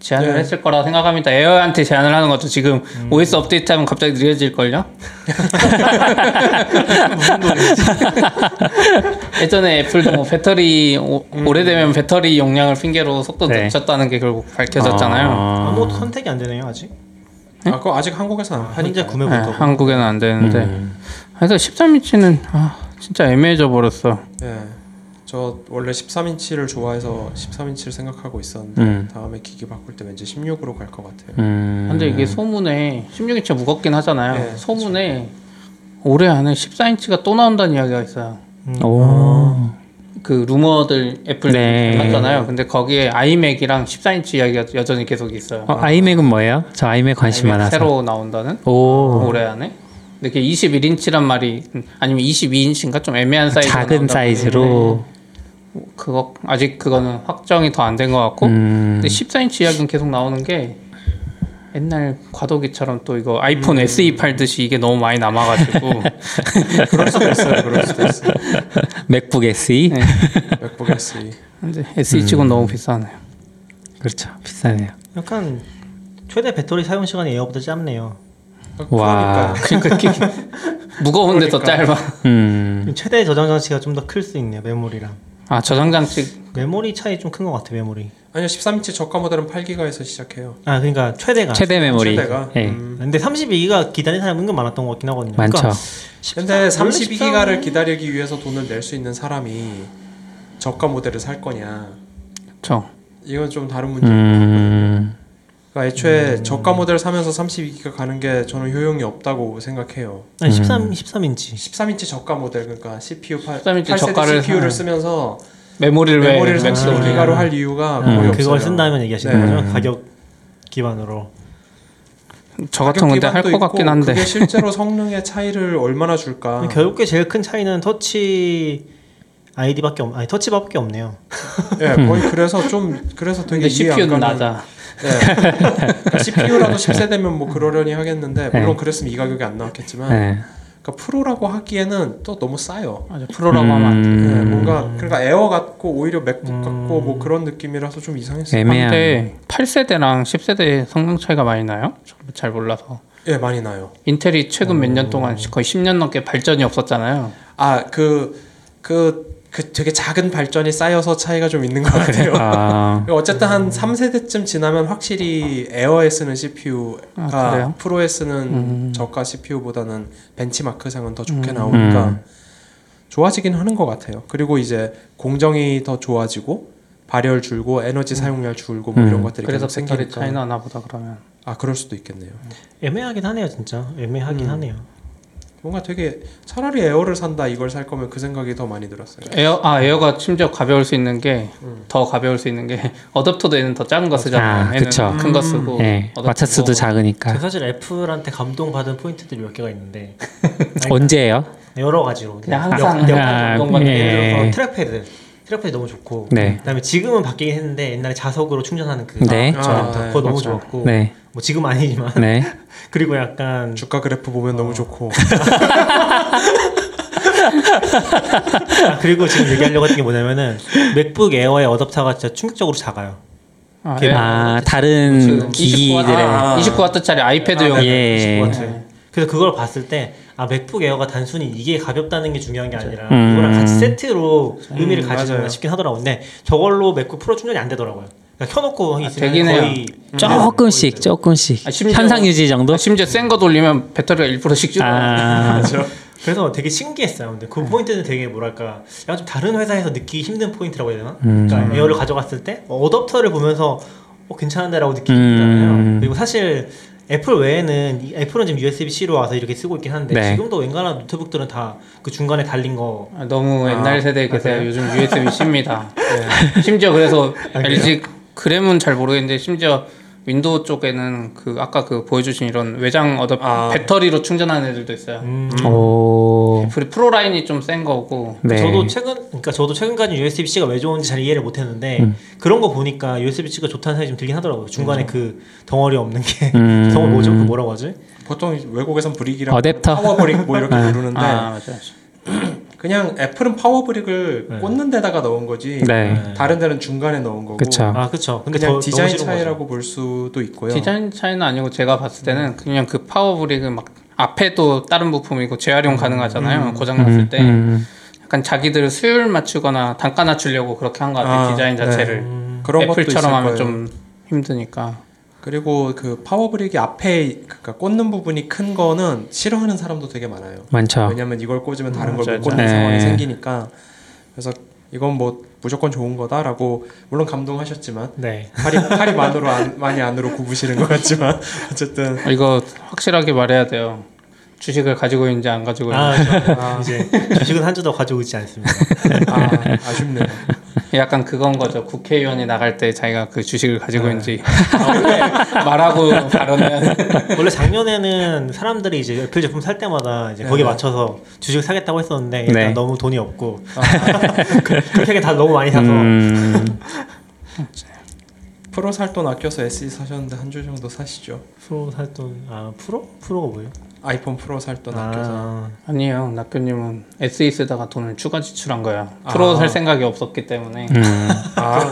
제안을 네. 했을 거라고 생각합니다. 에어한테 제안을 하는 것도 지금 OS 업데이트하면 갑자기 느려질 걸요. [LAUGHS] 예전에 애플도 뭐 배터리 오, 오래되면 배터리 용량을 핑계로 속도 네. 늦췄다는 게 결국 밝혀졌잖아요. 아. 아무것도 선택이 안 되네요 아직. 아, 그거 아직 한국에서 안 파니까. 네, 구매부터. 한국에는 안 되는데. 음. 그래서 13인치는 아, 진짜 애매해져 버렸어. 예. 저 원래 13인치를 좋아해서 13인치를 생각하고 있었는데 음. 다음에 기기 바꿀 때 왠지 16으로 갈 것 같아요. 음. 근데 이게 소문에 16인치가 무겁긴 하잖아요. 네, 소문에 올해 안에 14인치가 또 나온다는 이야기가 있어요. 음. 오. 그 루머들 애플 네. 했잖아요. 근데 거기에 아이맥이랑 14인치 이야기가 여전히 계속 있어요. 어, 아이맥은 뭐예요? 저 아이맥 관심 아이맥 많아서. 새로 나온다는 오. 올해 안에. 그게 21인치란 말이 음, 아니면 22인치인가 좀 애매한 사이즈 작은 사이즈로. 그거 아직 그거는 확정이 더 안 된 것 같고 음. 근데 14인치 이야기는 계속 나오는 게 옛날 과도기처럼 또 이거 아이폰 SE 팔듯이 이게 너무 많이 남아가지고 [LAUGHS] 그럴 수도 있어요. 그럴 수도 있어요. 맥북 SE. 네. 맥북 SE. 근데 SE 치고는 너무 비싸네요. 그렇죠. 비싸네요. 약간 최대 배터리 사용 시간이 에어보다 짧네요. 와. 그러니까 이게 무거운데 더 짧아. 음. 최대 저장 장치가 좀 더 클 수 있네요 메모리랑. 아 저장 장치 메모리 차이 좀 큰 것 같아 메모리. 아니요 13인치 저가 모델은 8기가에서 시작해요. 아 그러니까 최대가. 최대 메모리. 최대가. 예. 음. 근데 32기가 기다리는 사람 은근 많았던 것 같긴 하거든요. 많죠. 그러니까 근데 13 원래 32기가를 13 기다리기 위해서 돈을 낼 수 있는 사람이 저가 모델을 살 거냐? 저 이건 좀 다른 문제인 것 음. 그러니까 애초에 저가 모델 사면서 32기가 가는 게 저는 효용이 없다고 생각해요. 아니 13 13인치. 13인치 저가 모델 그러니까 CPU 8, 13인치 8세대 저가를 CPU를 사- 쓰면서 메모리를 왜 메모리를 max로 아. 32기가로 할 이유가 음. 거의 없어요. 그걸 쓴다면 얘기하시는 네. 거죠? 가격 기반으로. 저 같은 건데 할 것 같긴 한데 그게 실제로 성능의 차이를 얼마나 줄까? 결국에 제일 큰 차이는 Touch ID밖에 없. 아니 touch밖에 없네요. 예, 거의 그래서 좀 그래서 되게 근데 이해 안 CPU는 가는 낮아. 네. CPU라도 10세대면 뭐 그러려니 하겠는데 물론 네. 그랬으면 이 가격이 안 나왔겠지만 네. 그러니까 프로라고 하기에는 또 너무 싸요. 맞아 프로라고 하면 안 돼. 음. 네, 뭔가 그러니까 에어 같고 오히려 맥북 음. 같고 뭐 그런 느낌이라서 좀 이상했어요. 애매한. 근데 8세대랑 10세대 성능 차이가 많이 나요? 저잘 몰라서. 예, 많이 나요. 인텔이 최근 몇년 동안 거의 10년 넘게 발전이 없었잖아요. 아, 그, 그, 그 되게 작은 발전이 쌓여서 차이가 좀 있는 것 같아요. 아. [LAUGHS] 어쨌든 한 3세대쯤 지나면 확실히 에어에 쓰는 CPU가 아? 프로에 쓰는 음. 저가 CPU보다는 벤치마크상은 더 좋게 나오니까 음. 좋아지긴 하는 것 같아요. 그리고 이제 공정이 더 좋아지고 발열 줄고 에너지 사용량 줄고 뭐 음. 이런 것들이 그래서 배터리 생기니까 차이 나 나 보다 그러면. 아 그럴 수도 있겠네요. 애매하긴 하네요 진짜. 애매하긴 음. 하네요. 뭔가 되게 차라리 에어를 산다 이걸 살 거면 그 생각이 더 많이 들었어요. 에어 아 에어가 심지어 가벼울 수 있는 게더 음. 가벼울 수 있는 게 [LAUGHS] 어댑터도 얘는 더 작은 거 쓰잖아요. 아, 그쵸. 큰거 쓰고. 네. 어댑터도 와트수도 저 작으니까. 사실 애플한테 감동 받은 포인트들이 몇 개가 있는데 [LAUGHS] 언제예요? 여러 가지로 그냥 항상 역- 역- 아, 감동 받는 예. trackpad trackpad 너무 좋고 네. 그다음에 지금은 바뀌긴 했는데 옛날에 자석으로 충전하는 그 네. 아, 아, 그거 너무 맞아요. 좋았고 네. 뭐 지금 아니지만 네. [LAUGHS] 그리고 약간 주가 그래프 보면 너무 좋고 아, 그리고 지금 얘기하려고 했던 게 뭐냐면은 맥북 에어의 어댑터가 진짜 충격적으로 작아요. 아, 그게 에어. 아, 다른 기기들의. 29와트, 아, 29와트짜리 아이패드용 예. 29W. 그래서 그걸 봤을 때 아 맥북 에어가 단순히 이게 가볍다는 게 중요한 게 아니라 음. 이거랑 같이 세트로 의미를 음, 가지는구나. 싶긴 하더라고요. 근데 저걸로 맥북 프로 충전이 안 되더라고요. 그러니까 켜놓고 있으면 되긴 해요. 거의 조금씩, 조금씩. 아, 심지어- 현상 유지 정도? 아, 심지어 센 거 돌리면 배터리가 1%씩 줄어. 아, 그래서 되게 신기했어요. 근데 그 포인트는 되게 뭐랄까 약간 좀 다른 회사에서 느끼기 힘든 포인트라고 해야 되나? 음. 그러니까 에어를 가져갔을 때 어댑터를 보면서 어, 괜찮은데라고 느끼잖아요. 음. 그리고 사실 애플 외에는 이- 애플은 지금 USB-C로 와서 이렇게 쓰고 있긴 한데 네. 지금도 웬간한 노트북들은 다 그 중간에 달린 거 아, 너무 아, 옛날 세대에 계세요. 요즘 USB-C입니다. [LAUGHS] 심지어 그래서 LG 그램은 잘 모르겠는데 심지어 윈도우 쪽에는 그 아까 그 보여주신 이런 외장 어댑 아. 배터리로 충전하는 애들도 있어요. 음. 오. 애플이 프로 라인이 좀 센 거고 네. 저도 최근 그러니까 저도 최근까지 USB-C가 왜 좋은지 잘 이해를 못 했는데 음. 그런 거 보니까 USB-C가 좋다는 생각이 좀 들긴 하더라고요. 중간에 그 덩어리 없는 게 음. [LAUGHS] 덩어리 뭐죠? 그 뭐라고 하지? 보통 외국에선 brick이랑 어댑터. power brick 뭐 이렇게 아. 부르는데 아 맞아. 그냥 애플은 power brick을 네. 꽂는 데다가 넣은 거지. 네. 다른 데는 중간에 넣은 거고. 그쵸. 아 그쵸. 근데 그냥 더- 디자인 차이라고 볼 수도 있고요. 디자인 차이는 아니고 제가 봤을 때는 그냥 그 power brick은 막 앞에도 다른 부품이고 재활용 가능하잖아요. 고장 났을 음, 때 음. 약간 자기들 수율 맞추거나 단가 낮추려고 그렇게 한 것 같아요. 아, 디자인 네. 자체를 음, 있을 애플처럼 하면 거예요. 좀 힘드니까. 그리고 그 파워브릭이 앞에 그러니까 꽂는 부분이 큰 거는 싫어하는 사람도 되게 많아요. 많죠. 왜냐면 이걸 꽂으면 다른 걸. 못 꽂는 네. 상황이 생기니까 그래서 이건 뭐 무조건 좋은 거다라고 물론 감동하셨지만 네. 팔이 팔이 만으로 안, 많이 안으로 굽으시는 것 같지만 [LAUGHS] 어쨌든 이거 확실하게 말해야 돼요. 주식을 가지고 있는지 안 가지고 있는지. 아, 저, 이제 주식은 한 주도 가지고 있지 않습니다. 아, 아쉽네요. 약간 그건 거죠. 국회의원이 나갈 때 자기가 그 주식을 가지고 네. 있는지 말하고 발언해야 돼. 원래 작년에는 사람들이 이제 애플 제품 살 때마다 이제 거기에 네. 맞춰서 주식을 사겠다고 했었는데 일단 네. 너무 돈이 없고 [LAUGHS] 그- 그렇게 다 너무 많이 사서 음, [LAUGHS] 프로 살 돈 아껴서 SE 사셨는데 한 주 정도 사시죠. 프로 살 돈 아 프로 프로가 뭐예요? 아이폰 프로 살 돈 아껴서. 아, 아니에요. 낙교님은 SE 쓰다가 돈을 추가 지출한 거야. 프로 아. 살 생각이 없었기 때문에. 음. 아,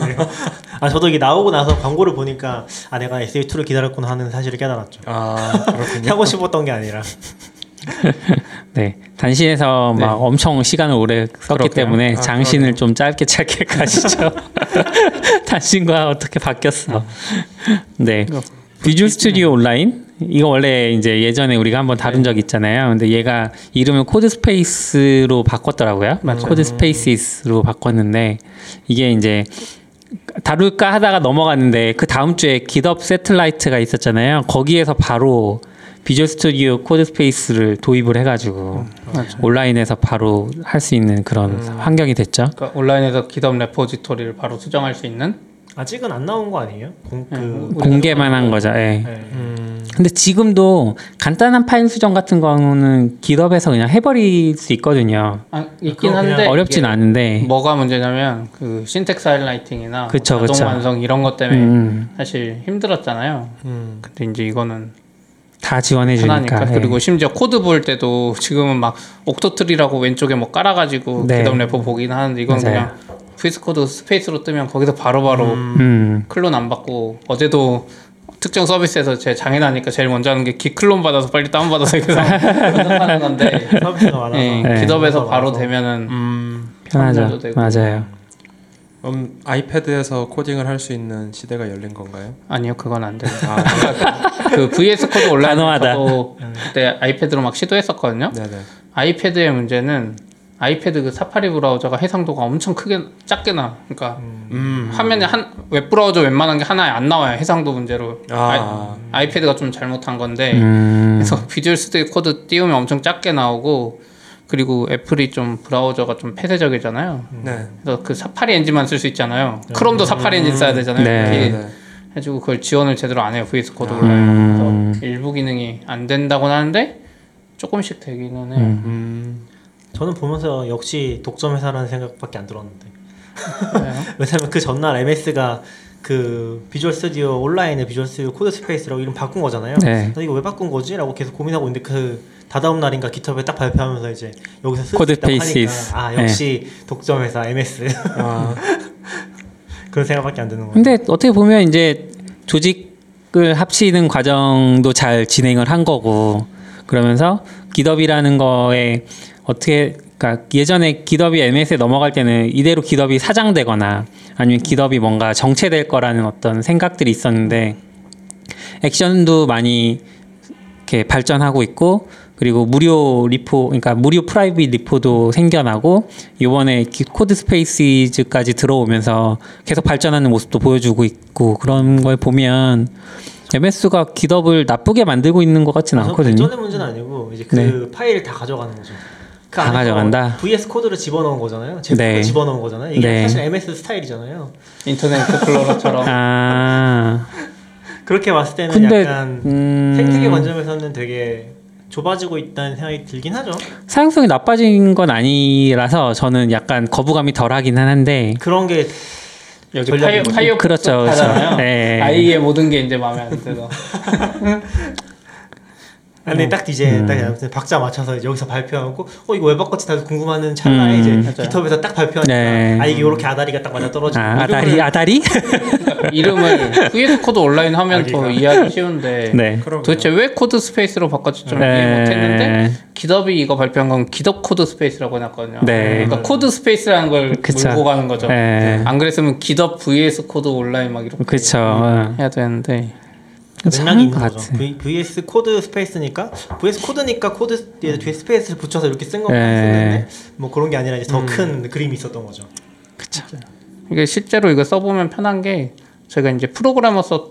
아 저도 이게 나오고 나서 광고를 보니까 아 내가 SE2를 기다렸구나 하는 사실을 깨달았죠. 아 그렇군요. [LAUGHS] 사고 싶었던 게 아니라 [LAUGHS] 네. 단신에서 네. 막 엄청 시간을 오래 썼기 그렇게요? 때문에 아, 장신을 그러네요. 좀 짧게 짧게 [LAUGHS] 가시죠. [LAUGHS] 단신과 어떻게 바뀌었어. 네. Visual Studio Online 이거 원래 이제 예전에 우리가 한번 다룬 적 있잖아요. 근데 얘가 이름을 Codespace로 바꿨더라고요. Codespace로 바꿨는데 이게 이제 다룰까 하다가 넘어갔는데 그 다음 주에 GitHub Satellite가 있었잖아요. 거기에서 바로 Visual Studio Codespace를 도입을 해가지고 맞아. 온라인에서 바로 할 수 있는 그런 환경이 됐죠. 그러니까 온라인에서 GitHub repository를 바로 수정할 수 있는 아직은 안 나온 거 아니에요? 공, 그 네, 우리가 공개만 한 거죠. 예. 네. 음, 근데 지금도 간단한 파일 수정 같은 거는 GitHub에서 그냥 해버릴 수 있거든요. 아, 있긴 한데 어렵진 않은데. 뭐가 문제냐면 그 syntax highlighting이나 그쵸, 뭐 자동 그쵸. 완성 이런 것 때문에 음, 사실 힘들었잖아요. 음. 근데 이제 이거는 다 지원해 주니까. 예. 그리고 심지어 코드 볼 때도 지금은 막 Octotree라고 왼쪽에 뭐 깔아가지고 네. GitHub repo 보긴 하는데 이건 맞아요. 그냥 VS Codespace로 뜨면 거기서 바로 바로 음, clone 안 받고 어제도 특정 서비스에서 제 장애 나니까 제일 먼저 하는 게 git clone 받아서 빨리 다운 받아서 이렇게 [LAUGHS] 연습하는 건데 서비스가 많아서 예, 네. GitHub에서 바로. 되면은 음, 편하죠. 맞아요. 그럼 아이패드에서 코딩을 할 수 있는 시대가 열린 건가요? 아니요 그건 안 돼요. 아, [LAUGHS] 그 VS Code. 저도 그때 아이패드로 막 시도했었거든요. 네네. 아이패드의 문제는 아이패드 그 사파리 브라우저가 해상도가 엄청 크게 작게 나. 그러니까 음. 화면에 한 웹 브라우저 웬만한 게 하나에 안 나와요. 해상도 문제로. 아. 아이, 패드가 좀 잘못한 건데. 음, 그래서 Visual Studio Code 띄우면 엄청 작게 나오고 그리고 애플이 좀 브라우저가 좀 폐쇄적이잖아요. 네. 그래서 그 사파리 엔진만 쓸 수 있잖아요. 크롬도 사파리 엔진 써야 되잖아요. 네. 네. 해가지고 그걸 지원을 제대로 안 해요. VS Code 아. 온라인. 음. 그래서 일부 기능이 안 된다고 하는데 조금씩 되기는 해요. 음. 음. 저는 보면서 역시 독점 회사라는 생각밖에 안 들었는데? [LAUGHS] 왜냐면 그 전날 MS가 그 Visual Studio Online의 Visual Studio Codespace라고 이름 바꾼 거잖아요. 네. 나 이거 왜 바꾼 거지? 라고 계속 고민하고 있는데 그 다다음 날인가 GitHub에 딱 발표하면서 이제 여기서 쓸 코드 수 있다고 Space. 하니까 아 역시 독점 회사 MS 아, [LAUGHS] 그런 생각밖에 안 드는 거예요. 근데 어떻게 보면 이제 조직을 합치는 과정도 잘 진행을 한 거고 그러면서 GitHub이라는 거에 어떻게 그러니까 예전에 GitHub이 MS에 넘어갈 때는 이대로 GitHub이 사장되거나 아니면 GitHub이 뭔가 정체될 거라는 어떤 생각들이 있었는데 Actions도 많이 이렇게 발전하고 있고 그리고 무료 repo 그러니까 무료 private repo도 생겨나고 이번에 기- Codespace까지 들어오면서 계속 발전하는 모습도 보여주고 있고 그런 걸 보면 MS가 GitHub을 나쁘게 만들고 있는 것 같지는 우선 않거든요. 발전의 문제는 아니고 이제 그 파일을 다 가져가는 거죠. 그다 안에서 가져간다? VS Code를 집어넣은 거잖아요. 제품을 네. 집어넣은 거잖아요. 이게 네. 사실 MS 스타일이잖아요. Internet Explorer처럼 [LAUGHS] 아, 그렇게 봤을 때는 근데 약간 음, 생태계 관점에서는 되게 좁아지고 있다는 생각이 들긴 하죠. 사용성이 나빠진 건 아니라서 저는 약간 거부감이 덜하긴 한데 그런 게 여기 파이어. 파이어 그렇죠, 그렇죠. 네. 아이의 모든 게 이제 마음에 안 들어. [LAUGHS] 아니 딱 이제 음. 딱 아무튼 박자 맞춰서 여기서 발표하고 어 이거 왜 바꿨지 다들 궁금하는 찰나에 음. 이제. 깃허브에서 딱 발표하니까 네. 아 이게 이렇게 아다리가 딱 맞아 떨어지고 아, 아다리 아다리? [LAUGHS] 이름을 VS 코드 온라인 하면 더 아기가. 이해하기 쉬운데 네. 도대체 왜 코드 스페이스로 바꿨지 좀 이해 못했는데 기덥이 이거 발표한 건 기덥 코드 스페이스라고 해놨거든요. 네. 그러니까 코드 스페이스라는 걸 그쵸. 물고 가는 거죠. 네. 안 그랬으면 기덥 vs 코드 온라인 막 이렇게 그쵸. 해야 되는데 있는 것 거죠. V, VS 코드 스페이스니까 VS 코드니까 코드 뒤에 뒤에 space를 붙여서 이렇게 쓴 것만 네. 쓰는데 뭐 그런 게 아니라 이제 더 큰 그림이 있었던 거죠. 이게 실제로 이거 써보면 편한 게 제가 이제 프로그래머스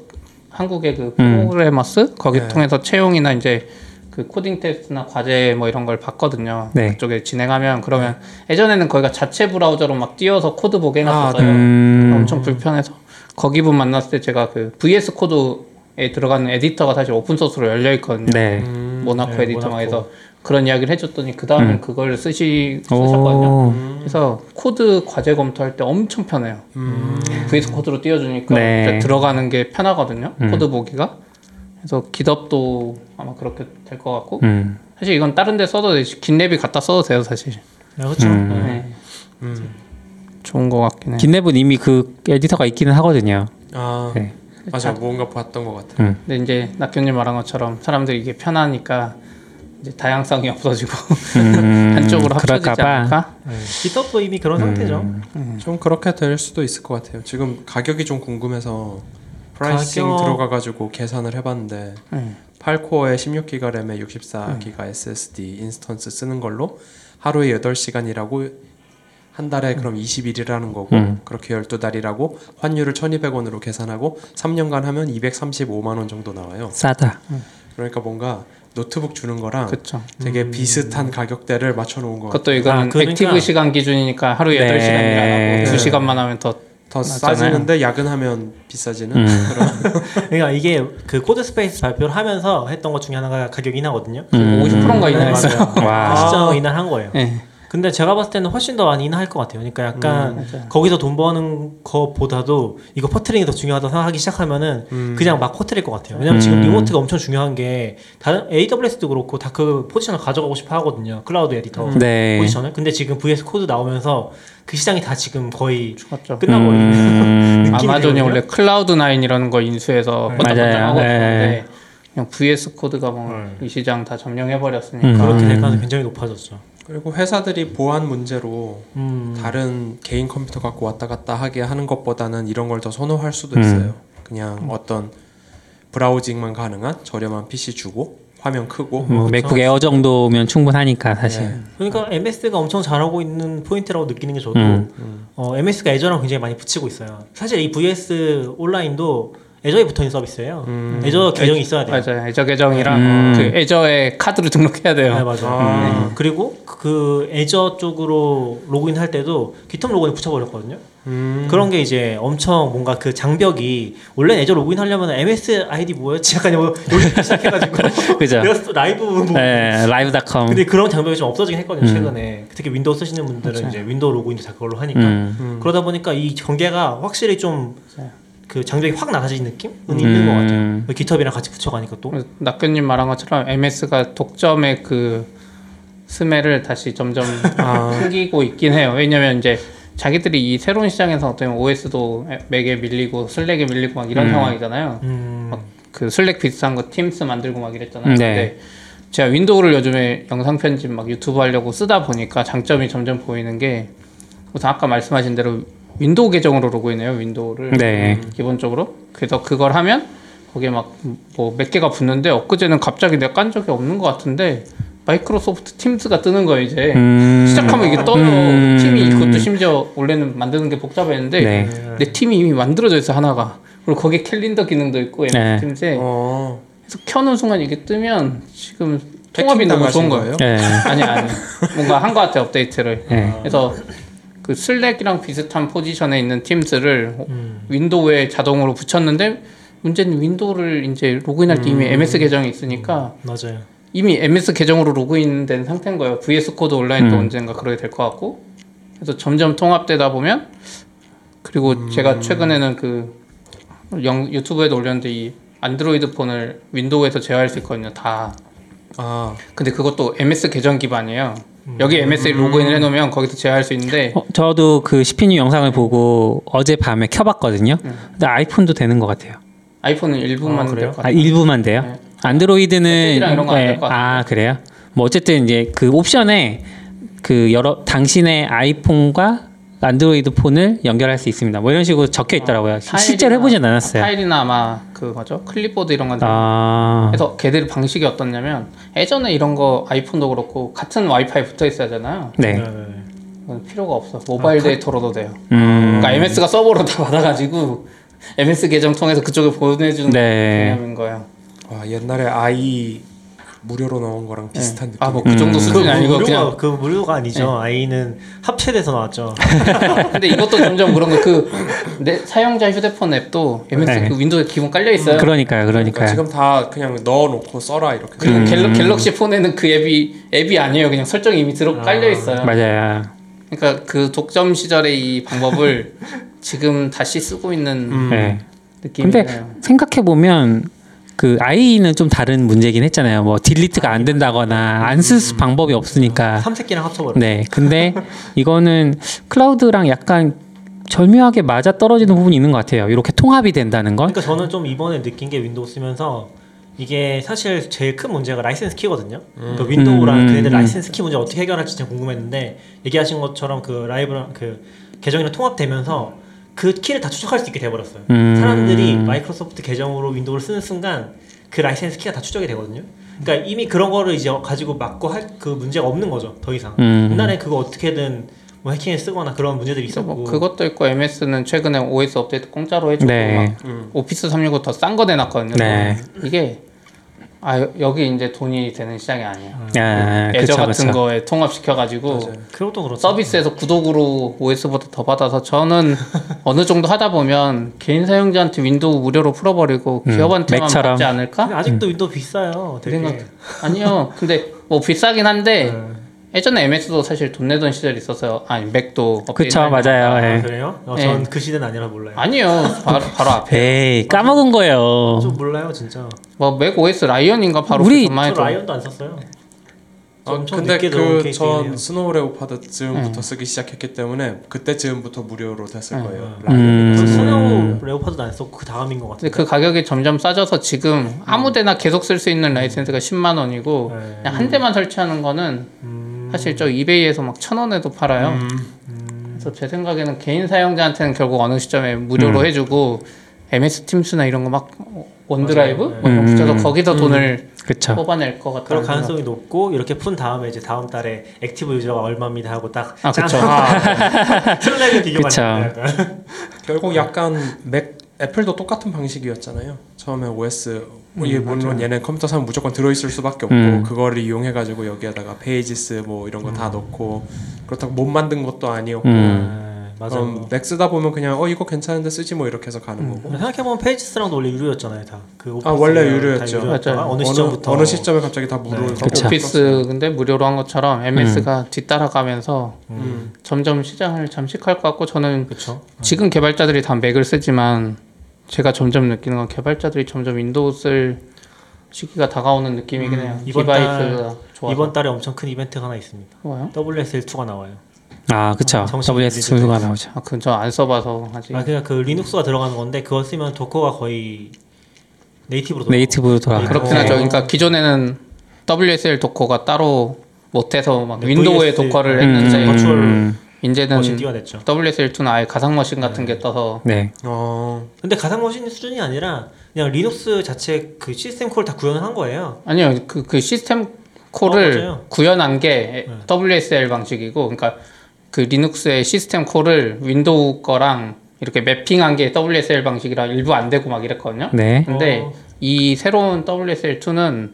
한국의 그 음. 프로그래머스 거기 네. 통해서 채용이나 이제 그 코딩 테스트나 과제 뭐 이런 걸 봤거든요. 네. 그쪽에 진행하면 그러면 예전에는 거기가 자체 브라우저로 막 띄워서 코드 보게 해놨었어요. 아, 네. 음. 엄청 불편해서 거기 분 만났을 때 제가 그 VS Code에 들어가는 에디터가 사실 open source로 열려 있거든요. 네. Monaco 네, Editor만 Monaco. 해서 그런 이야기를 해줬더니 그 다음에 음. 그걸 쓰시 쓰셨거든요. 오. 그래서 코드 과제 검토할 때 엄청 편해요. 음. VS Code로 띄워주니까 네. 들어가는 게 편하거든요. 음. 코드 보기가. 그래서 GitHub도 아마 그렇게 될 것 같고 음. 사실 이건 다른 데 써도 되지 GitLab이 갖다 써도 돼요 사실. 네, 그렇죠. 음. 네. 음. 좋은 것 같긴 해. GitLab은 이미 그 에디터가 있기는 하거든요. 아 네. 맞아 뭔가 봤던 것 같아. 음. 근데 이제 낙교님 말한 것처럼 사람들이 이게 편하니까 이제 다양성이 [LAUGHS] 없어지고 음. 한쪽으로 합쳐지지. 않을까? 네. GitHub도 이미 그런 상태죠. 좀 그렇게 될 수도 있을 것 같아요. 지금 가격이 좀 궁금해서 pricing 가격- 들어가가지고 계산을 해봤는데 네. 8 core에 16기가 램에 64기가 SSD instance 쓰는 걸로 하루에 8시간이라고 한 달에 그럼 20일이라는 거고 음. 그렇게 12달이라고 환율을 1200원으로 계산하고 3년간 하면 235만 원 정도 나와요. 싸다. 그러니까 뭔가 노트북 주는 거랑 그렇죠. 되게 비슷한 가격대를 맞춰 놓은 것 같아요. 그것도 이거는 아, 그러니까- active 시간 기준이니까 하루에 네. 8시간 일 안 하고 네. 2시간만 하면 더더 맞잖아요. 싸지는데 야근하면 비싸지는 음. [LAUGHS] 그러니까 이게 그 Codespaces 발표를 하면서 했던 것 중에 하나가 가격 인하거든요. 음. 50%인가 네, 인하했어요. 맞아요. 와. 시점 인하한 거예요. 네. 근데 제가 봤을 때는 훨씬 더 많이 인하할 것 같아요. 그러니까 약간 맞아요. 거기서 돈 버는 것보다도 이거 퍼트링이 더 중요하다 생각하기 시작하면은 음. 그냥 막 퍼트릴 것 같아요. 왜냐면 지금 음. remote가 엄청 중요한 게 다른 AWS도 그렇고 다 그 포지션을 가져가고 싶어 하거든요. 클라우드 에디터 네. 포지션을. 근데 지금 VS Code 나오면서 그 시장이 다 지금 거의 죽었죠. 끝나버리는 음. [LAUGHS] 아마존이. 원래 Cloud9이라는 거 인수해서 네. 번쩍번쩍하고 맞아요. 있었는데 네. 그냥 VS Code가 뭐이 네. 시장 다 점령해 버렸으니까 음. 그렇게 될 가능성이 굉장히 높아졌죠. 그리고 회사들이 보안 문제로 음. 다른 개인 컴퓨터 갖고 왔다 갔다 하게 하는 것보다는 이런 걸 더 선호할 수도 음. 있어요. 그냥 어떤 browsing만 가능한 저렴한 PC 주고 화면 크고 뭐 MacBook Air 정도면 충분하니까 사실. 네. 그러니까 MS가 엄청 잘하고 있는 포인트라고 느끼는 게 저도 음. 어, MS가 Azure랑 굉장히 많이 붙이고 있어요. 사실 이 VS 온라인도 애저에 붙어 있는 서비스예요. 음. Azure 계정이 있어야 돼요. 맞아요. Azure 계정이랑 음. 그 Azure에 카드를 등록해야 돼요. 네, 맞아요. 아. 음. 그리고 그 Azure 쪽으로 로그인 할 때도 GitHub 로그인 붙여버렸거든요. 음. 그런 게 이제 엄청 뭔가 그 장벽이 원래 Azure 로그인 하려면 MS 아이디 뭐였지? 약간 뭐 여기 시작해가지고 [LAUGHS] 그죠. 내가 또 라이브 뭐 네, Live.com. 근데 그런 장벽이 좀 없어지긴 했거든요 음. 최근에 특히 윈도우 쓰시는 분들은 이제 윈도우 로그인도 다 그걸로 하니까 음. 음. 그러다 보니까 이 경계가 확실히 좀 그 장벽이 확 낮아진 느낌은 음. 있는 것 같아요 그 GitHub랑 같이 붙여가니까 또 그래서 낙교님 말한 것처럼 MS가 독점의 그 smell을 다시 점점 [LAUGHS] 아. 풍기고 있긴 해요. 왜냐면 이제 자기들이 이 새로운 시장에서 어떻게 보면 OS도 맥에 밀리고 Slack에 밀리고 막 이런 음. 상황이잖아요. 음, 그 Slack 비슷한 거 Teams 만들고 막 이랬잖아요. 네. 근데 제가 윈도우를 요즘에 영상 편집 막 유튜브 하려고 쓰다 보니까 장점이 점점 보이는 게 우선 아까 말씀하신 대로 윈도우 계정으로 로그인해요. 윈도우를 네. 기본적으로. 그래서 그걸 하면 거기에 막 뭐 몇 개가 붙는데 엊그제는 갑자기 내가 깐 적이 없는 것 같은데 마이크로소프트 Teams가 뜨는 거예요 이제. 음. 시작하면 이게 떠요. 음. 팀이 그것도 심지어 원래는 만드는 게 복잡했는데 네. 내 팀이 이미 만들어져 있어 하나가. 그리고 거기에 캘린더 기능도 있고 네. MS 팀스에 어. 그래서 켜는 순간 이게 뜨면 지금 통합이 너무 좋은 거예요. 거예요? 네. 아니 아니 뭔가 한 것 같아 업데이트를. 네. 그래서 그 Slack이랑 비슷한 포지션에 있는 Teams를 음. 윈도우에 자동으로 붙였는데 문제는 윈도우를 이제 로그인할 때 이미 MS 계정이 있으니까 맞아요 이미 MS 계정으로 로그인된 상태인 거예요. VS 코드 온라인도 음. 언젠가 그러게 될 것 같고. 그래서 점점 통합되다 보면 그리고 제가 최근에는 그 영, 유튜브에도 올렸는데 이 안드로이드 폰을 윈도우에서 제어할 수 있거든요. 다 아 근데 그것도 MS 계정 기반이에요. 음. 여기 MS에 로그인을 해놓으면 거기서 제어할 수 있는데 어, 저도 그 시피뉴 영상을 보고 어제 밤에 켜봤거든요. 근데 아이폰도 되는 것 같아요. 아이폰은 일부만 아, 그래요? 될것 아 같아요. 일부만 돼요? 네. 안드로이드는 이런 거안될 네, 것 같은데. 아 그래요? 뭐 어쨌든 이제 그 옵션에 그 여러 당신의 아이폰과 안드로이드 폰을 연결할 수 있습니다. 뭐 이런 식으로 적혀 있더라고요. 실제로 파일이나- 해보진 않았어요. 파일이나 아마 그 뭐죠 클립보드 이런 건아 그래서 걔들 방식이 어떻냐면 예전에 이런 거 아이폰도 그렇고 같은 와이파이 붙어 있어야 되잖아요. 네. 그건 필요가 없어. 모바일 데이터로도 돼요. 음, 그러니까 MS가 서버로 다 받아가지고 MS 계정 통해서 그쪽에 보내주는 네. 개념인 거예요. 와, 옛날에 IE 무료로 나온 거랑 비슷한 느낌. 아 뭐 그 정도 음. 수준이 아니고 무료가, 그냥 그 무료가 아니죠. IE는 합체돼서 나왔죠. [LAUGHS] 근데 이것도 점점 그런 거그내 사용자 휴대폰 앱도 MS 네. 그 윈도우에 기본 깔려 있어요. 그러니까요, 그러니까 그러니까요. 지금 다 그냥 넣어놓고 써라 이렇게. 그리고 음. 갤럭, 갤럭시 폰에는 그 앱이 앱이 아니에요. 그냥 설정이 이미 들어 깔려 있어요. 맞아요. 그러니까 그 독점 시절의 이 방법을 [LAUGHS] 지금 다시 쓰고 있는 음. 네. 느낌이에요. 근데 생각해 보면 그 아이는 좀 다른 문제긴 했잖아요. 뭐 딜리트가 안 된다거나 안 쓸 방법이 없으니까. 삼색기랑 합쳐버려. 네. 근데 이거는 클라우드랑 약간 절묘하게 맞아 떨어지는 부분이 있는 것 같아요. 이렇게 통합이 된다는 건. 그러니까 저는 좀 이번에 느낀 게 윈도우 쓰면서 이게 사실 제일 큰 문제가 라이센스 키거든요. 그러니까 윈도우랑 음, 그네들 음. 라이센스 키 문제 어떻게 해결할지 진짜 궁금했는데 얘기하신 것처럼 그 Live랑 그 계정이랑 통합되면서 그 키를 다 추적할 수 있게 돼버렸어요. 음. 사람들이 마이크로소프트 계정으로 윈도우를 쓰는 순간 그 라이센스 키가 다 추적이 되거든요. 그러니까 이미 그런 거를 이제 가지고 막고 할 그 문제가 없는 거죠. 더 이상. 음. 옛날에 그거 어떻게든 뭐 해킹에 쓰거나 그런 문제들이 그래서 있었고. 뭐 그것도 있고 MS는 최근에 OS 업데이트 공짜로 해주고 네. 막 음. Office 365 더 싼 거 내놨거든요. 네. 이게 아 여- 여기 이제 돈이 되는 시장이 아니에요. 아, Azure 그쵸, 같은 그쵸. 거에 통합시켜가지고. 그것도 그렇죠. 서비스에서 구독으로 OS보다 더 받아서 저는 [LAUGHS] 어느 정도 하다 보면 개인 사용자한테 윈도우 무료로 풀어버리고 음, 기업한테만 맥처럼. 받지 않을까? 아직도 윈도우 비싸요. 그 되게. 생각 아니요. 근데 뭐 비싸긴 한데 네. 예전에 MS도 사실 돈 내던 시절이 있었어요. 아니 맥도 그쵸. 맞아요. 아, 예. 그래요? 어, 네. 전그 시대는 아니라 몰라요. 아니요. 바로, 바로 앞에. 에이, 까먹은 거예요. 좀 몰라요 진짜. 뭐 맥 OS Lion인가 바로 우리 그 전만 저 해도 Lion도 안 썼어요. 아, 근데 케이스이네요. 그전 Snow Leopard 즈음부터 네. 쓰기 시작했기 때문에 그때 즈음부터 무료로 됐을 네. 거예요. 음. 그 Snow Leopard도 안 썼고 그 다음인 것 같은데. 그 가격이 점점 싸져서 지금 아무데나 계속 쓸 수 있는 라이센스가 10만 원이고 네. 한 대만 설치하는 거는 음, 사실 저 이베이에서 막 천 원에도 팔아요. 음. 그래서 제 생각에는 개인 사용자한테는 결국 어느 시점에 무료로 음. 해주고 MS Teams나 이런 거 막 OneDrive. 뭐거 음. 붙여서 거기서 돈을 그쵸. 뽑아낼 것 같아요. 그럴 가능성이 높고 이렇게 푼 다음에 이제 다음 달에 active user가 얼마입니다 하고 딱 아, 그쵸. Slack을 [LAUGHS] 비교가 그쵸. 결국 약간 맥 애플도 똑같은 방식이었잖아요. 처음에 OS 이게 물론 얘네 컴퓨터 사면 무조건 들어있을 수밖에 없고 음. 그거를 이용해가지고 여기에다가 Pages 뭐 이런 거다 넣고 그렇다고 못 만든 것도 아니었고 음. 맞아요. 그럼 맥 쓰다 보면 그냥 어 이거 괜찮은데 쓰지 뭐 이렇게 해서 가는 음. 거고 생각해보면 Pages랑도 원래 유료였잖아요 다. 그 아, 원래 유료였죠. 맞아요. 어느 시점부터 어느 시점에 갑자기 다 무료로 네. 그쵸. 오피스 근데 무료로 한 것처럼 MS가 뒤따라가면서 음. 점점 시장을 잠식할 것 같고 저는 그렇죠. 지금 개발자들이 다 맥을 쓰지만 제가 점점 느끼는 건 개발자들이 점점 윈도우 쓸 시기가 다가오는 느낌이긴 해요. 음, 이번 디바이스가 좋아서. 이번 달에 엄청 큰 이벤트가 하나 있습니다. 뭐요? WSL2가 나와요. 아, 그쵸. 정식 WSL release 순수가 때. 나오죠. 아, 그건 저안 써봐서 아직. 아 그냥 그 리눅스가 들어가는 건데 그거 쓰면 Docker가 거의 native로 돌아가요. native로 돌아가. 네. 그렇긴 어. 하죠. 그러니까 기존에는 WSL 도커가 따로 못해서 막 네, 윈도우에 VS Docker를 음, 했는데 virtual 음, 이제는 machine 띄워냈죠. WSL2는 아예 가상 머신 같은 게 떠서 네. 어, 근데 가상 머신 수준이 아니라 그냥 리눅스 자체 그 system call을 다 구현을 한 거예요. 아니요 그, 그 시스템 어, call을 맞아요. 구현한 게 네. WSL 방식이고 그러니까 그 리눅스의 system call을 윈도우 거랑 이렇게 mapping한 게 WSL 방식이라 일부 안 되고 막 이랬거든요. 네. 근데 어. 이 새로운 WSL2는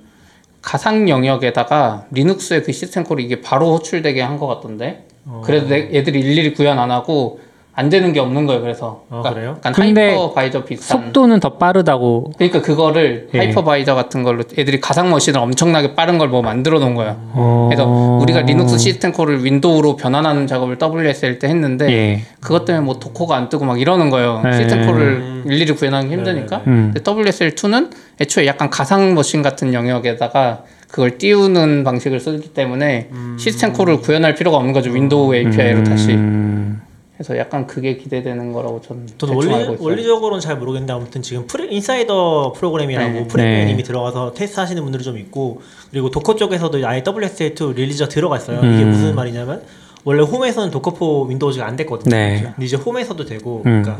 가상 영역에다가 리눅스의 그 system call이 이게 바로 호출되게 한 것 같던데. 어. 그래도 내- 얘들이 일일이 구현 안 하고 안 되는 게 없는 거예요. 그래서 아, 그러니까 그래요? 약간 hypervisor 비슷한. 속도는 더 빠르다고. 그러니까 그거를 예. hypervisor 같은 걸로 애들이 가상 머신을 엄청나게 빠른 걸 뭐 만들어 놓은 거예요. 어... 그래서 우리가 리눅스 system call을 윈도우로 변환하는 작업을 WSL 때 했는데 예. 그것 때문에 뭐 도커가 안 뜨고 막 이러는 거예요. 네. system call을 일일이 구현하기 힘드니까. 음. 근데 WSL2는 애초에 약간 가상 머신 같은 영역에다가 그걸 띄우는 방식을 쓰기 때문에 system call을 구현할 필요가 없는 거죠. 윈도우 API로 다시. 음, 그래서 약간 그게 기대되는 거라고 저는 저도 대충 원리, 알고 있어요. 원리적으로는 잘 모르겠는데 아무튼 지금 프리, 인사이더 프로그램이라고 네. 프리미엄 네. 이미 들어가서 테스트 하시는 분들이 좀 있고 그리고 Docker 쪽에서도 아예 WSL2 release가 들어가 있어요. 이게 음. 무슨 말이냐면 원래 홈에서는 Docker for Windows가 안 됐거든요. 네. 근데 이제 홈에서도 되고 음. 그러니까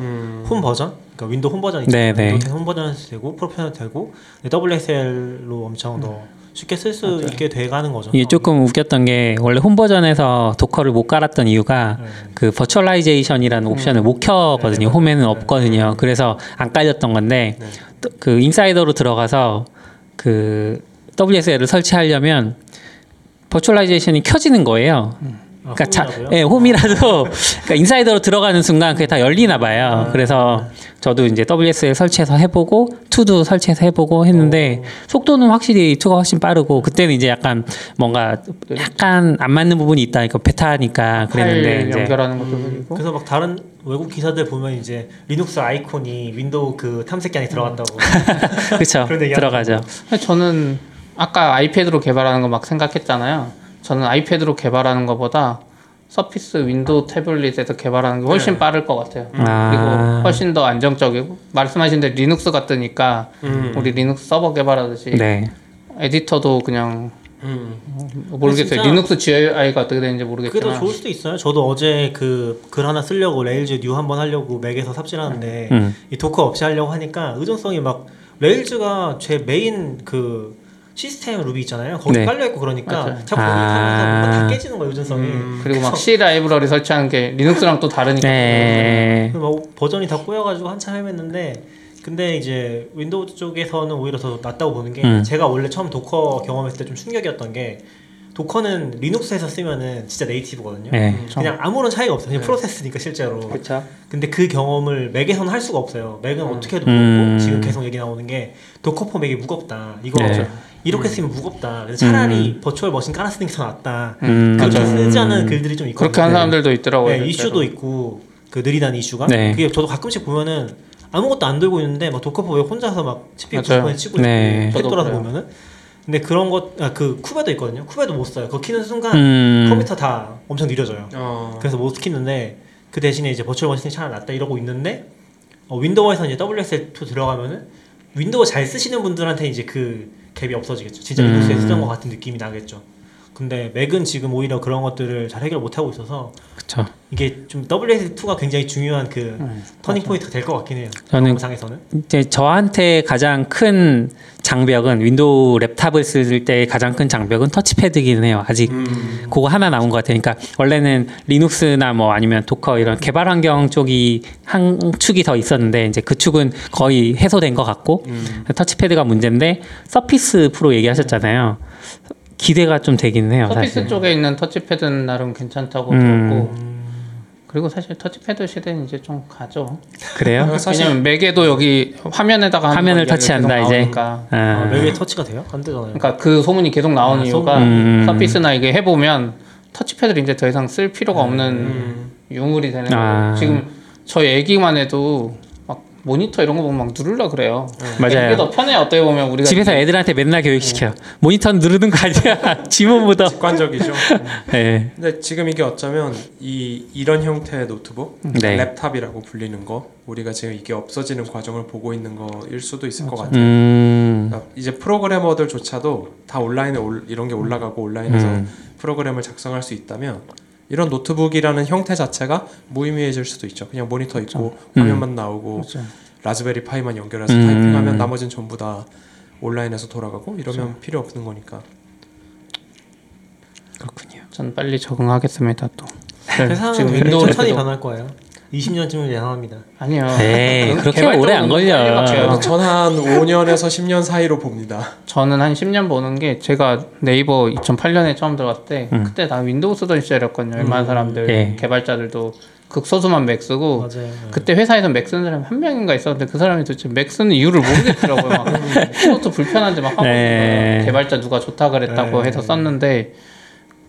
홈 버전, 그러니까 윈도우 홈 버전 네, 있잖아요. 네. 윈도우 10홈 버전에서 되고 프로페셔널 되고 WSL로 엄청 더 쉽게 쓸 수 있게 돼가는 거죠. 이게 조금 웃겼던 게 원래 홈 버전에서 Docker를 못 깔았던 이유가 네. 그 버추얼라이제이션이라는 옵션을 못 켜거든요. 네, 홈에는 네. 없거든요. 그래서 안 깔렸던 건데 네. 또그 insider로 들어가서 그 WSL을 설치하려면 버추얼라이제이션이 켜지는 거예요. 아, 그러니까 자, 홈이라고요? 예, 홈이라도 [LAUGHS] 그러니까 insider로 들어가는 순간 그게 다 열리나 봐요. 그래서 저도 이제 WSL 설치해서 해보고 two도 설치해서 해보고 했는데 속도는 확실히 two가 훨씬 빠르고 그때는 이제 약간 뭔가 약간 안 맞는 부분이 있다. 그러니까 베타니까 그랬는데 파일 이제 연결하는 것도 그리고 그래서 막 다른 외국 기사들 보면 이제 리눅스 아이콘이 윈도우 그 탐색기 안에 들어갔다고 [LAUGHS] 그렇죠 들어가죠. 근데 저는 아까 아이패드로 개발하는 거 막 생각했잖아요. 저는 아이패드로 개발하는 것보다 Surface 윈도우 태블릿에서 개발하는 게 훨씬 빠를 것 같아요. 아. 그리고 훨씬 더 안정적이고 말씀하신 대로 리눅스 같으니까 음. 우리 리눅스 서버 개발하듯이 네. 에디터도 그냥 음. 모르겠어요. 진짜 리눅스 GUI가 어떻게 되는지 그게 더 모르겠지만 좋을 수도 있어요. 저도 어제 그 글 하나 쓰려고 Rails new 한번 하려고 맥에서 삽질하는데 음. 이 Docker 없이 하려고 하니까 의존성이 막 Rails가 제 메인 그 시스템 루비 있잖아요. 거기 네. 깔려 있고 그러니까 맞아요. 자꾸 거기 아. 타면서 다 깨지는 거예요. 의존성이. 음. 그리고 막 C 라이브러리 설치하는 게 리눅스랑 또 다르니까 네. 막 버전이 다 꼬여가지고 한참 헤맸는데 근데 이제 윈도우 쪽에서는 오히려 더 낫다고 보는 게 음. 제가 원래 처음 Docker 경험했을 때 좀 충격이었던 게 Docker는 리눅스에서 쓰면은 진짜 native거든요. 네. 그냥 아무런 차이가 없어요. 그냥 프로세스니까 실제로. 그렇죠. 근데 그 경험을 맥에서는 할 수가 없어요. 맥은 어떻게 해도 음. 무겁고 지금 계속 얘기 나오는 게 도커포 맥이 무겁다. 이거 네. 이렇게 쓰면 무겁다. 그래서 차라리 virtual machine 깔아 쓰는 게 더 낫다. 음, 그렇게 맞아요. 쓰지 않은 글들이 좀 있거든요. 그렇게 하는 사람들도 있더라고요. 네. 이슈도 있고 그 느리다는 이슈가 네. 그게 저도 가끔씩 보면은 아무것도 안 들고 있는데 막 Docker for 왜 혼자서 막 맞아요. 90퍼 치고 네. 있고 돌아서. 보면은 근데 그런 것아그 Kube도 있거든요. Kube도 못 써요. 그거 키는 순간 음. 컴퓨터 다 엄청 느려져요. 어. 그래서 못 키는데 그 대신에 이제 virtual machine이 차라리 낫다 이러고 있는데 어, 윈도우에서 이제 WSL2 들어가면은 윈도우 잘 쓰시는 분들한테 이제 그 갭이 없어지겠죠. 진짜 음. 리눅스에 쓰던 것 같은 느낌이 나겠죠. 근데 맥은 지금 오히려 그런 것들을 잘 해결 못 하고 있어서 그렇죠. 이게 좀 WSL2가 굉장히 중요한 그 터닝 포인트가 될 것 같긴 해요. 저는 영상에서는 이제 저한테 가장 큰 장벽은 윈도우 laptop을 쓸 때 가장 큰 장벽은 touchpad기는 해요. 아직 음. 그거 하나 나온 것 같아요. 그러니까 원래는 리눅스나 뭐 아니면 Docker 이런 개발 환경 쪽이 한 축이 더 있었는데 이제 그 축은 거의 해소된 것 같고 음. touchpad가 문제인데 서피스 프로 얘기하셨잖아요. 기대가 좀 되긴 해요. 서피스 사실. 쪽에 있는 터치패드는 나름 괜찮다고 음. 들었고 그리고 사실 터치패드 시대는 이제 좀 가죠. 그래요? 사실 왜냐면 맥에도 여기 화면에다가 화면을 터치한다, 이제. 아, 아, 맥에 터치가 돼요? 안 되잖아요. 그러니까 그 소문이 계속 나오는 아, 이유가 소문. 음. 서피스나 이게 해보면 터치패드를 이제 더 이상 쓸 필요가 없는 음. 유물이 되는 아. 거예요. 지금 저희 애기만 해도 막 모니터 이런 거 보면 막 누르려 그래요. 맞아요. 이게 더 편해요. 어떻게 보면 우리가 집에서 애들한테 맨날 교육시켜요. 모니터 누르는 거 아니야. [LAUGHS] 지문 묻어. 직관적이죠. 네. 근데 지금 이게 어쩌면 이 이런 형태의 노트북, 네. 랩탑이라고 불리는 거, 우리가 지금 이게 없어지는 과정을 보고 있는 거일 수도 있을 것 같아요. 음. 그러니까 이제 프로그래머들조차도 다 온라인에 올, 이런 게 올라가고 온라인에서 음. 프로그램을 작성할 수 있다면 이런 노트북이라는 형태 자체가 무의미해질 수도 있죠. 그냥 모니터 있고 음. 화면만 나오고 그렇죠. 라즈베리 파이만 연결해서 음. 타이핑하면 나머지는 전부 다 온라인에서 돌아가고 이러면 필요 없는 거니까. 그렇군요. 전 빨리 적응하겠습니다. 또 [LAUGHS] 세상은 윈도우를 천천히 변할 거예요. 20년쯤은 예상합니다. 아니요. 에이, [LAUGHS] 그렇게 오래 안 걸려. 전 한 5년에서 10년 사이로 봅니다. 저는 한 10년 보는 게 제가 네이버 2008년에 처음 들어갔을 때 음. 그때 다 윈도우 쓰던 시절이었거든요. 웬만한 사람들 예. 개발자들도 극소수만 맥 쓰고 맞아요. 네. 그때 회사에서 맥 쓰는 사람이 한 명인가 있었는데 그 사람이 도대체 맥 쓰는 이유를 모르겠더라고요. 막 [LAUGHS] 키보드 불편한데 막 하고 네. 개발자 누가 좋다 그랬다고 네. 해서 썼는데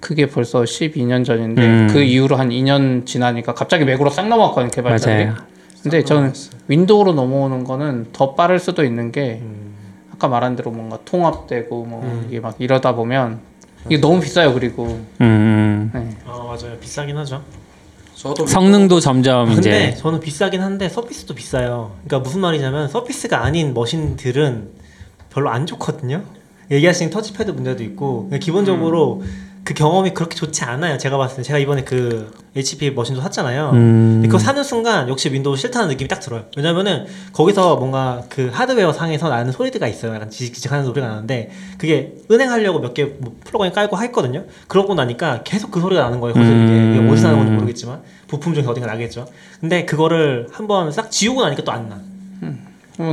그게 벌써 12년 전인데 음. 그 이후로 한 2년 지나니까 갑자기 맥으로 싹 넘어갔거든요. 개발자들이. 맞아요. 근데 저는 윈도우로 넘어오는 거는 더 빠를 수도 있는 게 음. 아까 말한 대로 뭔가 통합되고 뭐 음. 이게 막 이러다 보면 이게 너무 비싸요. 그리고 음. 네. 아 맞아요 비싸긴 하죠. 저도 성능도 점점 근데 이제 저는 비싸긴 한데 서피스도 비싸요. 그러니까 무슨 말이냐면 서피스가 아닌 머신들은 별로 안 좋거든요. 얘기하신 터치패드 문제도 있고 그러니까 기본적으로 그 경험이 그렇게 좋지 않아요. 제가 봤을 때 제가 이번에 그 HP 머신도 샀잖아요. 음. 그거 사는 순간 역시 윈도우 싫다는 느낌이 딱 들어요. 왜냐면은 거기서 뭔가 그 하드웨어 상에서 나는 소리가 있어요. 약간 지직지직하는 소리가 나는데 그게 은행하려고 몇 개 뭐 플러그인 깔고 했거든요. 그러고 나니까 계속 그 소리가 나는 거예요. 거기서 음. 이게 어디서 나는 건지 모르겠지만 부품 중에 어딘가 나겠죠. 근데 그거를 한번 싹 지우고 나니까 또 안 나. 그러면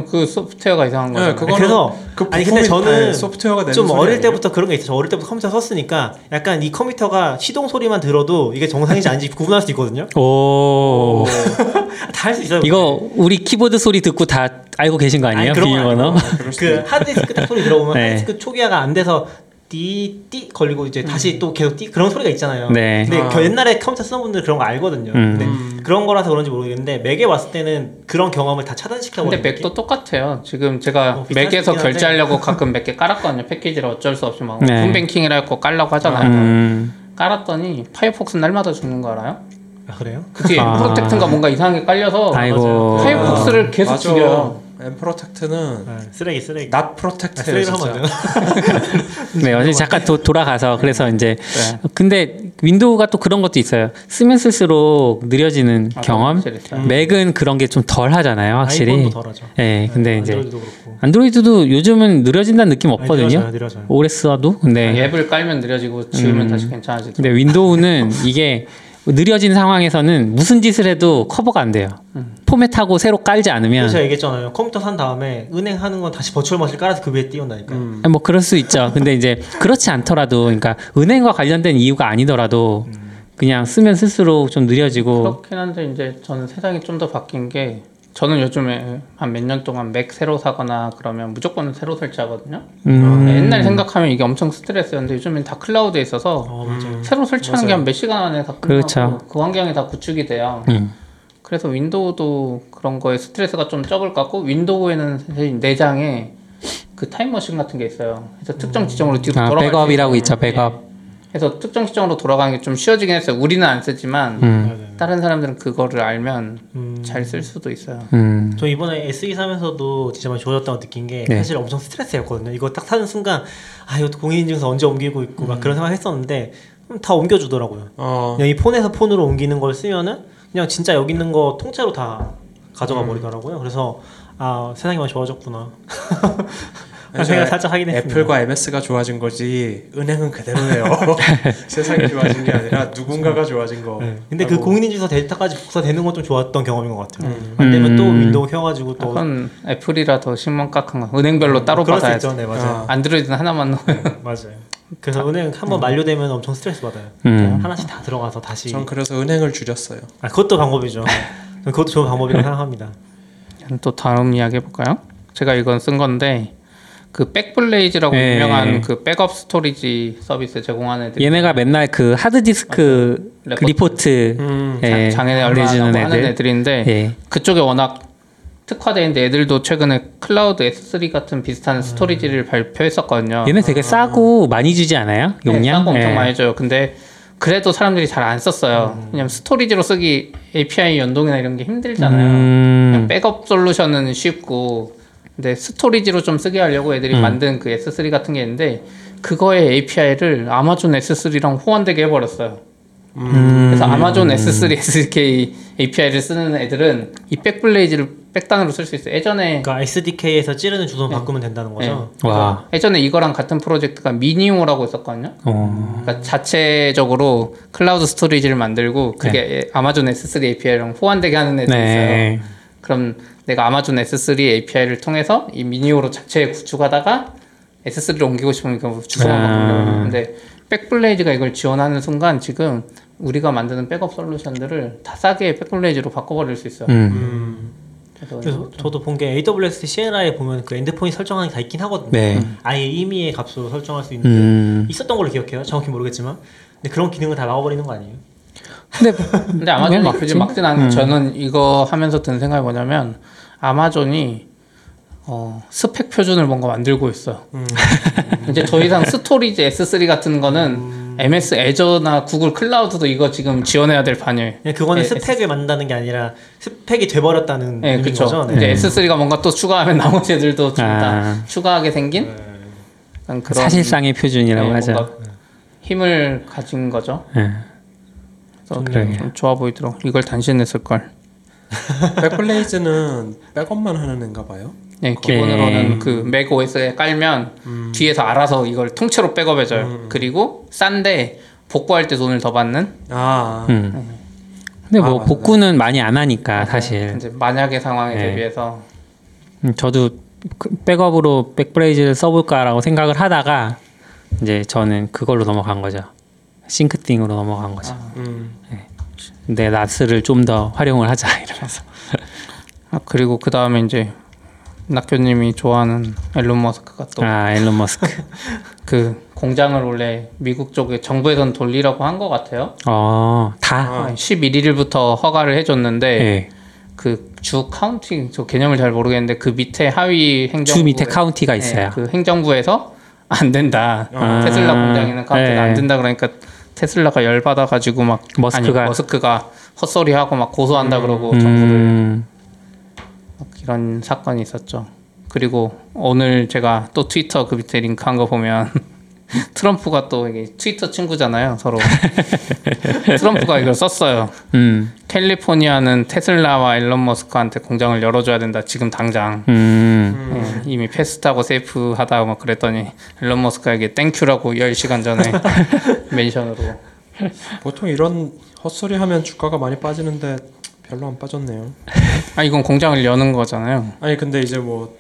그 소프트웨어가 이상한 네, 거죠. 그거는 그래서 그 아니 근데 부품이 저는 다 소프트웨어가 좀 어릴 아니에요? 때부터 그런 게 있어요. 저 어릴 때부터 컴퓨터 썼으니까 약간 이 컴퓨터가 시동 소리만 들어도 이게 정상인지 [LAUGHS] 아닌지 구분할 수 있거든요. 오. [LAUGHS] 다 할 수 있어요. 이거 우리 키보드 소리 듣고 다 알고 계신 거 아니에요? 건 비밀번호? 그 하드디스크 딱 소리 들어보면 네. 하드디스크 초기화가 안 돼서 띠띠 걸리고 이제 다시 또 계속 띠 그런 소리가 있잖아요. 네. 근데 아. 그 옛날에 컴퓨터 쓰는 분들 그런 거 알거든요. 음. 근데 그런 거라서 그런지 모르겠는데 맥에 왔을 때는 그런 경험을 다 차단시켜 근데 버리는 맥도 똑같아요. 지금 제가 어, 비쌀 맥에서 결제하려고 가끔 몇 개 깔았거든요. [LAUGHS] 패키지를 어쩔 수 없이 막 네. 홈뱅킹이라 하고 깔라고 하잖아요. 음. 깔았더니 파이어폭스 날마다 죽는 거 알아요? 아, 그래요? 그게 아. nProtect인가 뭔가 이상하게 깔려서 아이고. 파이어폭스를 계속 맞아. 죽여요. nProtect는 네, 쓰레기 쓰레기. not 아, protect예요 쓰레기를 하면? [LAUGHS] 네, 어제 잠깐 도, 돌아가서 그래서 이제 네. 근데 윈도우가 또 그런 것도 있어요. 쓰면 쓸수록 느려지는 아, 경험. 확실히 있어요. 맥은 그런 게 좀 덜 하잖아요, 확실히. 덜하죠. 네, 근데 이제 안드로이드도. 안드로이드도 요즘은 느려진다는 느낌 아니, 없거든요. 느려져요, 느려져요. 오래 써도. 근데 앱을 깔면 느려지고 지우면 음. 다시 괜찮아지죠. 근데 윈도우는 이게 느려진 상황에서는 무슨 짓을 해도 커버가 안 돼요. 포맷하고 새로 깔지 않으면 그래서 제가 얘기했잖아요. 컴퓨터 산 다음에 은행 하는 건 다시 버추얼 머신 깔아서 그 위에 띄운다니까. 요 아니, 뭐 그럴 수 있죠. 근데 이제 그렇지 않더라도, 그러니까 은행과 관련된 이유가 아니더라도 그냥 쓰면 쓸수록 좀 느려지고. 그렇긴 한데 이제 저는 세상이 좀 더 바뀐 게 저는 요즘에 한 몇 년 동안 맥 새로 사거나 그러면 무조건 새로 설치하거든요. 음, 옛날 생각하면 이게 엄청 스트레스였는데 요즘엔 다 클라우드에 있어서 어. 새로 설치하는 게 한 몇 시간 안에 다 끝나고 그렇죠. 그 환경이 다 구축이 돼요. 음. 그래서 윈도우도 그런 거에 스트레스가 좀 적을 것 같고 윈도우에는 사실 내장에 그 타임머신 같은 게 있어요. 그래서 특정 지점으로 뒤로 아, 돌아갈 수 백업이라고 있어요. 있죠, 백업. 네. 그래서 특정 지점으로 돌아가는 게 좀 쉬워지긴 했어요. 우리는 안 쓰지만 음. 다른 사람들은 그거를 알면 음. 잘 쓸 수도 있어요. 음. 저 이번에 SE 사면서도 진짜 많이 좋아졌다고 느낀 게 네. 사실 엄청 스트레스였거든요. 이거 딱 사는 순간 아 이것도 공인인증서 언제 옮기고 있고 막 그런 생각 했었는데 음, 다 옮겨주더라고요. 어, 그냥 이 폰에서 폰으로 옮기는 걸 쓰면은 그냥 진짜 여기 있는 거 통째로 다 가져가 버리더라고요. 그래서 아 세상이 많이 좋아졌구나. [LAUGHS] 아니, 생각 저 살짝 하긴 했습니다. 애플과 MS가 좋아진 거지 은행은 그대로예요. [LAUGHS] [LAUGHS] 세상이 좋아진 게 아니라 누군가가 좋아진 거. 네. 근데 그. 공인인증서 데이터까지 복사되는 건 좀 좋았던 경험인 것 같아요. 음. 안 되면 또 음. 윈도우 켜가지고 또 그건 애플이라 더 깎은 거. 은행별로 따로 받아야지. 네 맞아요. 아. 안드로이드는 하나만 넣어요. 맞아요. 그래서 은행 한번 만료되면 엄청 스트레스 받아요. 음. 하나씩 다 들어가서 다시. 전 그래서 은행을 줄였어요. 아 그것도 방법이죠. 그것도 좋은 방법이라고 생각합니다. 또 다음 이야기 해볼까요? 제가 이건 쓴 건데 그 Backblaze라고 네. 유명한 그 백업 스토리지 서비스 제공하는 애들 얘네가 맨날 그 하드디스크 그 레포트. 리포트 음. 예, 장애에 알려주는 얼마나 하는 애들. 애들인데 예. 그쪽에 워낙 특화돼 있는데 얘들도 최근에 클라우드 S3 같은 비슷한 스토리지를 발표했었거든요. 얘네 되게 싸고 많이 주지 않아요? 네, 용량? 싸고 엄청 예. 많이 줘요. 근데 그래도 사람들이 잘 안 썼어요. 왜냐면 스토리지로 쓰기 API 연동이나 이런 게 힘들잖아요. 음. 그냥 백업 솔루션은 쉽고 근데 스토리지로 좀 쓰게 하려고 얘들이 음. 만든 그 S3 같은 게 있는데 그거의 API를 아마존 S3랑 호환되게 해버렸어요. 음. 그래서 아마존 S3 SDK API를 쓰는 애들은 이 Backblaze를 백단으로 쓸 수 있어요. 예전에 그러니까 SDK에서 찌르는 주소 네. 바꾸면 된다는 거죠. 와. 예전에 이거랑 같은 프로젝트가 MinIO라고 있었거든요. 어. 그러니까 자체적으로 cloud storage를 만들고 그게 아마존 S3 API랑 호환되게 하는 애들이 있어요. 네. 그럼 내가 아마존 S3 API를 통해서 이 MinIO로 자체 구축하다가 S3로 옮기고 싶으면 그 주소만 아. 근데 Backblaze가 이걸 지원하는 순간 지금 우리가 만드는 백업 솔루션들을 다 싸게 Backblaze로 바꿔버릴 수 있어요. 음. 음. 그래서 그래서 저도 본 게 AWS CLI에 보면 그 endpoint 설정하는 게 다 있긴 하거든요. 네. 아예 임의의 값으로 설정할 수 있는데 음. 있었던 걸로 기억해요. 정확히 모르겠지만. 근데 그런 기능을 다 나와버리는 거 아니에요? 근데 근데 아마존이 왜 굳이 막지? 막진 않은 음. 저는 이거 하면서 든 생각이 뭐냐면 아마존이 어, 스펙 표준을 뭔가 만들고 있어요. 음. [LAUGHS] 이제 더 이상 storage S3 같은 거는 MS 애저나 구글 클라우드도 이거 지금 지원해야 될 판이에요. 그냥 그거는 예, 스펙을 만든다는 게 아니라 스펙이 돼버렸다는 네, 의미인 그렇죠. 거죠. 네. 이제 S3가 뭔가 또 추가하면 [LAUGHS] 나머지 애들도 좀다 아. 추가하게 생긴 네. 그런 사실상의 표준이라고 네, 하죠. 뭔가 힘을 가진 거죠. 좀 좋아 보이더라고. 이걸 단신했을 걸. [LAUGHS] Backblaze는 백업만 하는 애인가 봐요. 네, 기본으로는 네. 그 맥 OS에 깔면 음. 뒤에서 알아서 이걸 통째로 백업해줘요. 그리고 싼데 복구할 때 돈을 더 받는. 아, 음. 근데 아, 뭐 맞아. 복구는 많이 안 하니까 사실. 이제 만약의 상황에 네. 대비해서 음, 저도 그 백업으로 백브레이즈를 써볼까라고 생각을 하다가 이제 저는 그걸로 넘어간 거죠. 싱크띵으로 넘어간 거죠. 음. 근데 나스를 좀 더 활용을 하자 [LAUGHS] 이러면서. 아, 그리고 그 다음에 이제 낙교님이 좋아하는 엘론 머스크가 또 아 엘론 머스크. [LAUGHS] 그 공장을 원래 미국 쪽에 정부에선 돌리라고 한 것 같아요. 어, 다. 아. 11일부터 허가를 해줬는데 예. 그주 카운티 저 개념을 잘 모르겠는데 그 밑에 하위 행정부 주 밑에 카운티가 있어요. 그 행정부에서 안 된다. 아. 테슬라 공장에는 카운티가 네. 안 된다 그러니까 테슬라가 열 받아 가지고 막 머스크가- 아니, 머스크가 헛소리하고 막 고소한다 그러고 정부를 음, 막 이런 사건이 있었죠. 그리고 오늘 제가 또 트위터 그 밑에 링크한 거 보면 [LAUGHS] 트럼프가 또 이게 트위터 친구잖아요 서로 [LAUGHS] 트럼프가 이걸 썼어요. 음, 캘리포니아는 테슬라와 일론 머스크한테 공장을 열어줘야 된다 지금 당장 음. 예, 이미 fast하고 safe 하다가 막 그랬더니 일론 머스크에게 thank you라고 10시간 전에 [LAUGHS] 멘션으로 보통 이런 헛소리 하면 주가가 많이 빠지는데 별로 안 빠졌네요. 아 이건 공장을 여는 거잖아요 아니 근데 이제 뭐,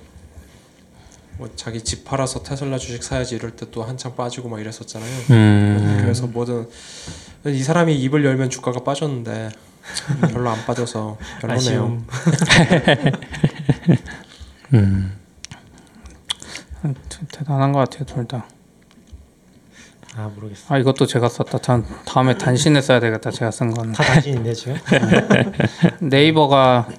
뭐 자기 집 팔아서 테슬라 주식 사야지 이럴 때 또 한창 빠지고 막 이랬었잖아요. 음. 그래서 뭐든 이 사람이 입을 열면 주가가 빠졌는데 별로 안 빠져서 별로네요. 아쉬움. [LAUGHS] 대단한 것 같아요 둘 다 아 모르겠어. 아 이것도 제가 썼다 전 다음에 단신에 써야 되겠다 제가 쓴 거는 다 당신인데 지금. [LAUGHS] 네이버가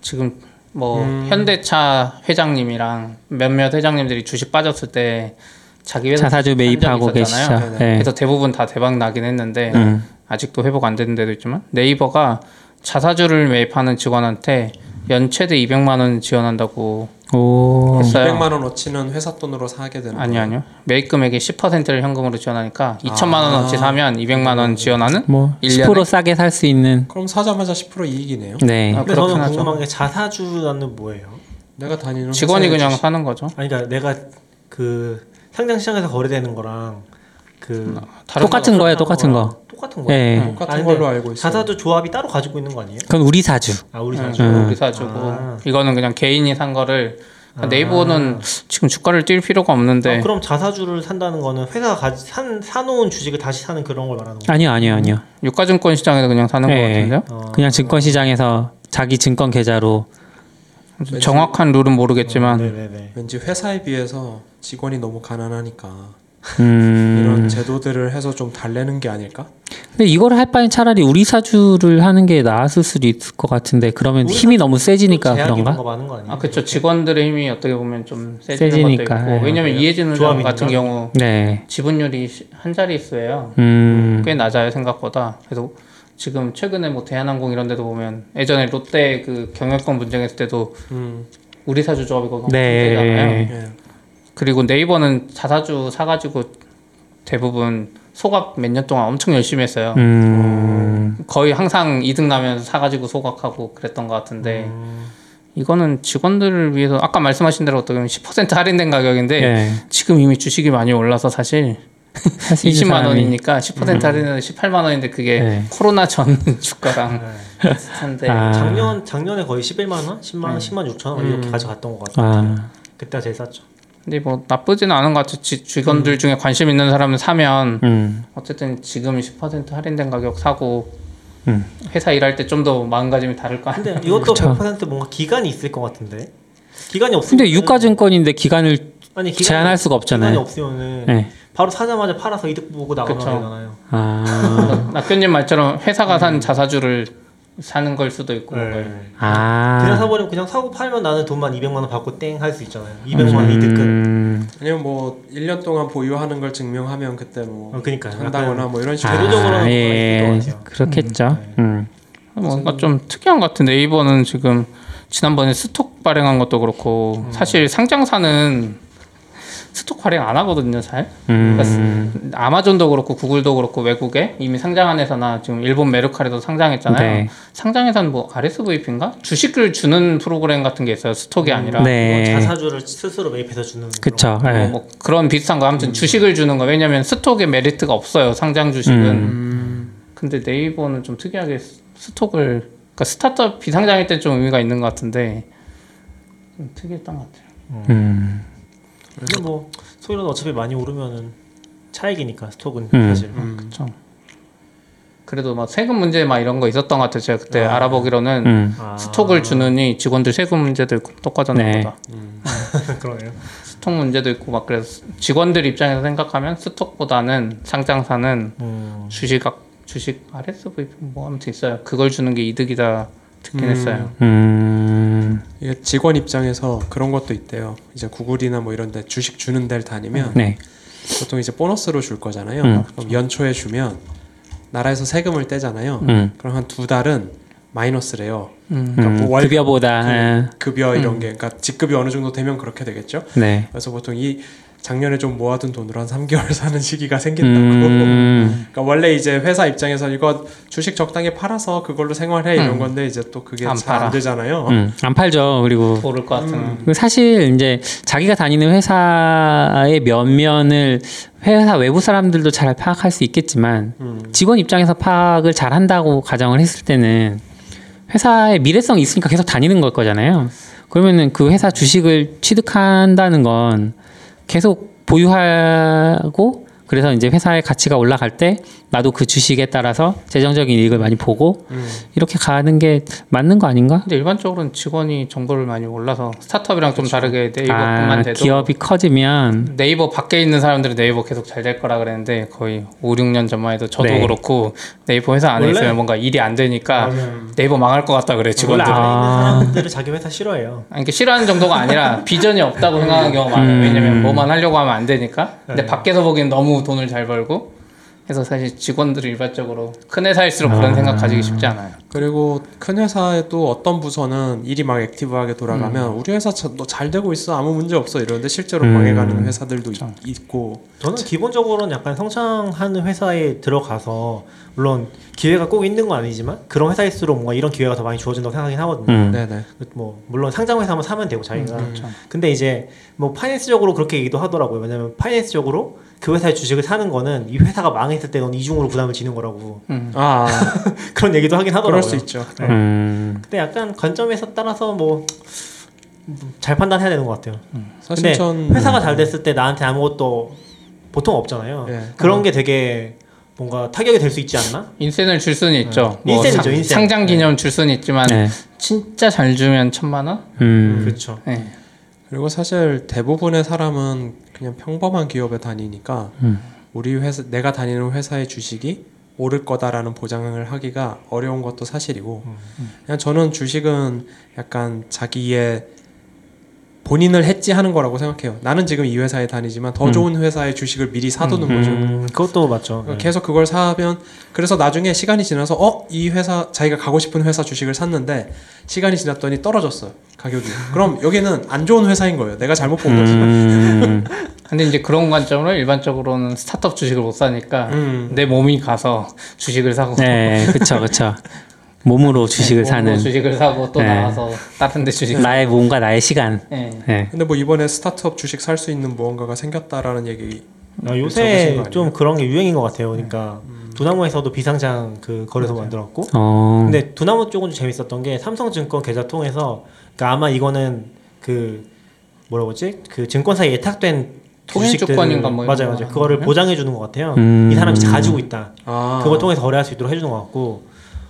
지금 뭐 음. 현대차 회장님이랑 몇몇 회장님들이 주식 빠졌을 때 자기 회사 자사주 매입하고. 네네. 네. 그래서 대부분 다 대박 나긴 했는데 음. 아직도 회복 안 되는 데도 있지만 네이버가 자사주를 매입하는 직원한테 연 최대 200만 원 지원한다고 오. 했어요. 200만 원어치는 회사 돈으로 사게 되는 아니. 아니요. 매입 금액의 10%를 현금으로 지원하니까 2천만 아. 원어치 사면 200만 원 지원하는 뭐 일년에? 10% 싸게 살 수 있는. 그럼 사자마자 10% 이익이네요. 네. 아, 근데 그렇긴 저는 하죠. 궁금한 게 자사주라는 뭐예요? 내가 다니는 직원이 회사에 그냥 주식- 사는 거죠. 아니 그러니까 내가 그 상장 시장에서 거래되는 거랑 그 다른 똑같은 거- 거예요, 똑같은 거. 똑같은 거예요. 네. 똑같은 아니, 걸로 알고 있어요. 자사주 조합이 따로 가지고 있는 거 아니에요? 그건 우리 사주. 아 우리 음, 사주. 음. 우리 사주고 아. 이거는 그냥 개인이 산 거를 아. 네이버는 지금 주가를 뛸 필요가 없는데 아, 그럼 자사주를 산다는 거는 회사가 가지 산 사놓은 주식을 다시 사는 그런 걸 말하는 거예요? 아니요, 아니요, 아니요. 유가증권 시장에서 그냥 사는 거 네. 같은데요? 어. 그냥 증권 시장에서 자기 증권 계좌로 정확한 룰은 모르겠지만 네네네. 왠지 회사에 비해서 직원이 너무 가난하니까 음. 이런 제도들을 해서 좀 달래는 게 아닐까? 근데 이걸 할 바엔 차라리 우리 사주를 하는 게 나았을 수도 있을 것 같은데 그러면 힘이 너무 세지니까 그런가? 뭔가 많은 거 아니에요? 아 그렇죠 직원들의 힘이 어떻게 보면 좀 세지는 세지니까, 것도 있고 예. 왜냐면 이해진 회장 조합이니까? 같은 경우 네. 지분율이 시- 한 자릿수예요 음. 꽤 낮아요 생각보다 그래서 지금 최근에 뭐 대한항공 이런 데도 보면 예전에 롯데 그 경영권 분쟁했을 때도 음, 우리 사주 조합이 거기 엄청 네. 세잖아요 예. 그리고 네이버는 자사주 사가지고 대부분 소각 몇 년 동안 엄청 열심히 했어요. 음. 거의 항상 이득 나면 사가지고 소각하고 그랬던 것 같은데 음. 이거는 직원들을 위해서 아까 말씀하신 대로 어떻게 보면 10% 할인된 가격인데 네. 지금 이미 주식이 많이 올라서 사실 사실 그 20만 사람이- 원이니까 10% 할인은 18만 원인데 그게 네. 코로나 전 [LAUGHS] 주가랑 네. 비슷한데 아. 작년 작년에 거의 11만 원, 10만 원, 10만 6천 원 이렇게 음. 가져갔던 것 같아요. 아. 그때가 제일 쌌죠. 근데 뭐 나쁘지는 않은 것 같아요. 지- 직원들 중에 관심 있는 사람은 사면 음. 어쨌든 지금 10% 할인된 가격 사고 음. 회사 일할 때 좀 더 마음가짐이 다를 거 아니에요. 근데 이것도 그쵸. 100% 뭔가 기간이 있을 것 같은데. 기간이 없으면 근데 유가증권인데 기간을 아니 기간이, 제한할 수가 기간이 없잖아요. 없으면은 네. 바로 사자마자 팔아서 이득 보고. 되잖아요. 아. [LAUGHS] 낙견님 말처럼 회사가 산 자사주를 사는 걸 수도 있고 네. 뭔가 그냥 아. 사버리면 그냥 사고 팔면 나는 돈만 200만 원 받고 땡 할 수 있잖아요. 200만 원 이득. 음. 아니면 뭐 1년 동안 보유하는 걸 증명하면 그때 뭐 어, 그러니까요. 한다거나 뭐 이런 식으로 제도적으로는 아, 예. 그렇겠죠. 네. 음. 뭔가 좀 특이한 것 같은 네이버는 지금 지난번에 스톡 발행한 것도 그렇고 사실 상장사는 stock 발행 안 하거든요 잘 음. 아마존도 그렇고 구글도 그렇고 외국에 이미 상장한 회사나 지금 일본 메르카리도 상장했잖아요 네. 상장회사는 뭐 RSVP인가 주식을 주는 프로그램 같은 게 있어요 stock이 아니라 네. 뭐 자사주를 스스로 매입해서 주는 그쵸. 그런 예. 뭐, 뭐 그런 비슷한 거 아무튼 주식을 주는 거 왜냐면 stock에 메리트가 없어요 상장 주식은 음. 근데 네이버는 좀 특이하게 s- stock을 그러니까 스타트업 비상장일 때 좀 의미가 있는 것 같은데 좀 특이했던 것 같아요. 음. 근데 뭐 소유는 어차피 많이 오르면은 차익이니까 스톡은 음. 사실. 그렇죠. 그래도 막 세금 문제 막 이런 거 있었던 것 같아요. 제가 그때 아. 알아보기로는 음. 아. 스톡을 주느니 직원들 세금 문제도 있고 똑같았나 네. 보다. [LAUGHS] 그러네요. 스톡 문제도 있고 막 그래서 직원들 입장에서 생각하면 스톡보다는 상장사는 음. 주식 악- 주식 RSV 뭐 아무튼 있어요. 그걸 주는 게 이득이다 듣긴 음. 했어요. 음. 이게 직원 입장에서 그런 것도 있대요. 이제 구글이나 뭐 이런 데 주식 주는 데를 다니면 네. 보통 이제 보너스로 줄 거잖아요. 음. 그럼 연초에 주면 나라에서 세금을 떼잖아요. 음. 그럼 한 두 달은 마이너스래요. 음. 그러니까 음. 뭐 월- 급여보다. 예. 급여 이런 게 그러니까 직급이 어느 정도 되면 그렇게 되겠죠. 네. 그래서 보통 이 작년에 좀 모아둔 돈으로 한 3개월 [LAUGHS] 사는 시기가 생긴다고. 음. 그러니까 원래 이제 회사 입장에서 이거 주식 적당히 팔아서 그걸로 생활해 이런 음. 건데 이제 또 그게 안 잘 안. 되잖아요. 음. 안 팔죠. 그리고 오를 것 같은. 그 사실 이제 자기가 다니는 회사의 면면을 회사 외부 사람들도 잘 파악할 수 있겠지만 음. 직원 입장에서 파악을 잘 한다고 가정을 했을 때는 회사의 미래성이 있으니까 계속 다니는 걸 거잖아요. 그러면은 그 회사 주식을 취득한다는 건 계속 보유하고 그래서 이제 회사의 가치가 올라갈 때 나도 그 주식에 따라서 재정적인 이익을 많이 보고 음. 이렇게 가는 게 맞는 거 아닌가? 근데 일반적으로는 직원이 정보를 많이 몰라서 스타트업이랑 좀 다르게 네이버뿐만 아, 돼도 기업이 커지면 네이버 밖에 있는 사람들은 네이버 계속 잘 될 거라 그랬는데 거의 5, 6년 전만 해도 저도 네. 그렇고 네이버 회사 안에 원래- 있으면 뭔가 일이 안 되니까 맞아요. 네이버 망할 것 같다 그래 직원들은. 아. 사람들을 자기 회사 싫어해요. 아니, 그 싫어하는 정도가 아니라 [LAUGHS] 비전이 없다고 생각하는 경우가 많아요. 음. 왜냐면 뭐만 하려고 하면 안 되니까. 근데 네. 밖에서 보기엔 너무 돈을 잘 벌고. 그래서 사실 직원들이 일반적으로 큰 회사일수록 아. 그런 생각 가지기 쉽지 않아요. 그리고 큰 회사에도 어떤 부서는 일이 막 액티브하게 돌아가면 우리 회사 너 잘 되고 있어 아무 문제 없어 이러는데 실제로 음. 망해가는 회사들도 있- 있고 저는 기본적으로는 약간 성장하는 회사에 들어가서 물론 기회가 꼭 있는 건 아니지만 그런 회사일수록 뭔가 이런 기회가 더 많이 주어진다고 생각하긴 하거든요. 음. 네네 뭐 물론 상장 회사만 사면 되고 자기가. 음, 그렇죠. 근데 이제 뭐 파이낸스적으로 그렇게 얘기도 하더라고요. 왜냐면 파이낸스적으로 그 회사의 주식을 사는 거는 이 회사가 망했을 때넌 이중으로 부담을 지는 거라고 음. 아 [LAUGHS] 그런 얘기도 하긴 하더라고요. 그럴 수 있죠 네. 음. 근데 약간 관점에서 따라서 뭐 잘 판단해야 되는 것 같아요. 사실 근데 전 회사가 잘 됐을 때 나한테 아무것도 보통 없잖아요. 예. 그런 게 되게 뭔가 타격이 될 수 있지 않나? 인센을 줄 수는 있죠. 뭐 인센이죠, 상- 인센. 상장 기념 줄 수는 있지만 네. 진짜 잘 주면 천만 원? 음. 그렇죠. 네. 그리고 사실 대부분의 사람은 그냥 평범한 기업에 다니니까 음. 우리 회사 내가 다니는 회사의 주식이 오를 거다라는 보장을 하기가 어려운 것도 사실이고 그냥 저는 주식은 약간 자기의 본인을 해지하는 거라고 생각해요. 나는 지금 이 회사에 다니지만 더 음. 좋은 회사의 주식을 미리 사두는 거죠. 음, 그것도 맞죠. 그러니까 계속 그걸 사면 그래서 나중에 시간이 지나서 어 이 회사 자기가 가고 싶은 회사 주식을 샀는데 시간이 지났더니 떨어졌어요 가격이 그럼 여기는 안 좋은 회사인 거예요 내가 잘못 본 거지 음. [LAUGHS] 근데 이제 그런 관점으로 일반적으로는 스타트업 주식을 못 사니까 음. 내 몸이 가서 주식을 사고 네, 그쵸, 그쵸. 몸으로 주식을 몸으로 사는 주식을 사고 또 네. 나와서 다른 데 주식 나의 몸과 나의 시간. 네. 네. 근데 뭐 이번에 스타트업 주식 살 수 있는 무언가가 생겼다라는 얘기 아, 요새 거 좀? 그런 게 유행인 것 같아요. 그러니까 두나무에서도 비상장 그 거래소 맞아요. 만들었고, 어. 근데 두나무 쪽은 좀 재밌었던 게 삼성증권 계좌 통해서, 그러니까 아마 이거는 그 뭐라고 하지? 그 증권사에 예탁된 통행 주식들을- 조건인가 뭐 맞아요, 거 맞아요. 그거를? 보장해 주는 것 같아요. 음. 이 사람이 가지고 있다. 아 그걸 통해서 거래할 수 있도록 해주는 것 같고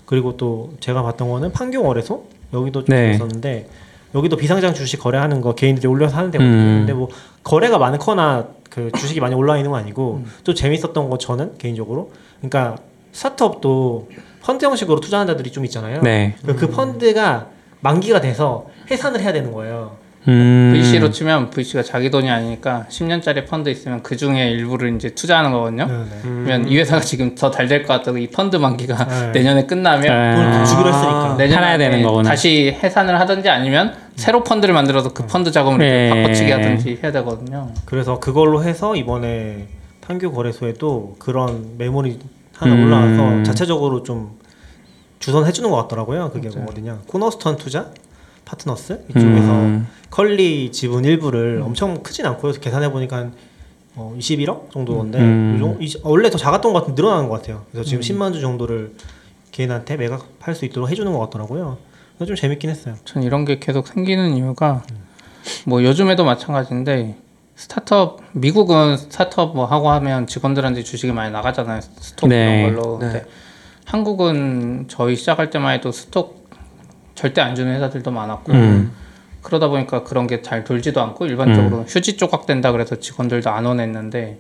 그리고 또 제가 봤던 거는 판교 거래소 여기도 좀 네. 있었는데 여기도 비상장 주식 거래하는 거 개인들이 올려서 하는 데거든요. 음. 근데 뭐 거래가 많거나 그 주식이 많이 올라 있는 건 아니고 또 재밌었던 거 저는 개인적으로 그러니까 스타트업도 펀드 형식으로 투자하는 데들이 좀 있잖아요. 네. 그- 그 펀드가 만기가 돼서 해산을 해야 되는 거예요. 음. VC로 치면 VC가 자기 돈이 아니니까 10년짜리 펀드 있으면 그 중에 일부를 이제 투자하는 거거든요. 네, 네. 그러면 이 회사가 지금 더 잘 될 것 같다고 이 펀드 만기가 네. [LAUGHS] 내년에 끝나면 아. 돈을 주기로 했으니까. 내년에 팔아야 되는 거구나. 다시 해산을 하든지 아니면 새로 펀드를 만들어서 그 펀드 자금을 네. 바꿔치기 하든지 해야 되거든요. 그래서 그걸로 해서 이번에 판교 거래소에도 그런 메모리 하나 음. 올라와서 자체적으로 좀 주선해 주는 것 같더라고요. 그게 맞아요. 뭐 어디냐? 코너스턴 투자 파트너스 이쪽에서 음. 컬리 지분 일부를 엄청 크진 않고요. 계산해 보니까 한 어, 21억 정도인데 음. 요 정- 이- 원래 더 작았던 것 같은 늘어나는 것 같아요. 그래서 지금 음. 10만 주 정도를 개인한테 매각할 수 있도록 해주는 것 같더라고요. 그래서 좀 재밌긴 했어요. 전 이런 게 계속 생기는 이유가 뭐 요즘에도 마찬가지인데 스타트업 미국은 스타트업 뭐 하고 하면 직원들한테 주식이 많이 나가잖아요 스톡 네. 이런 걸로 네. 한국은 저희 시작할 때만 해도 스톡 절대 안 주는 회사들도 많았고 음. 그러다 보니까 그런 게 잘 돌지도 않고 일반적으로 휴지 조각 된다 그래서 직원들도 안 원했는데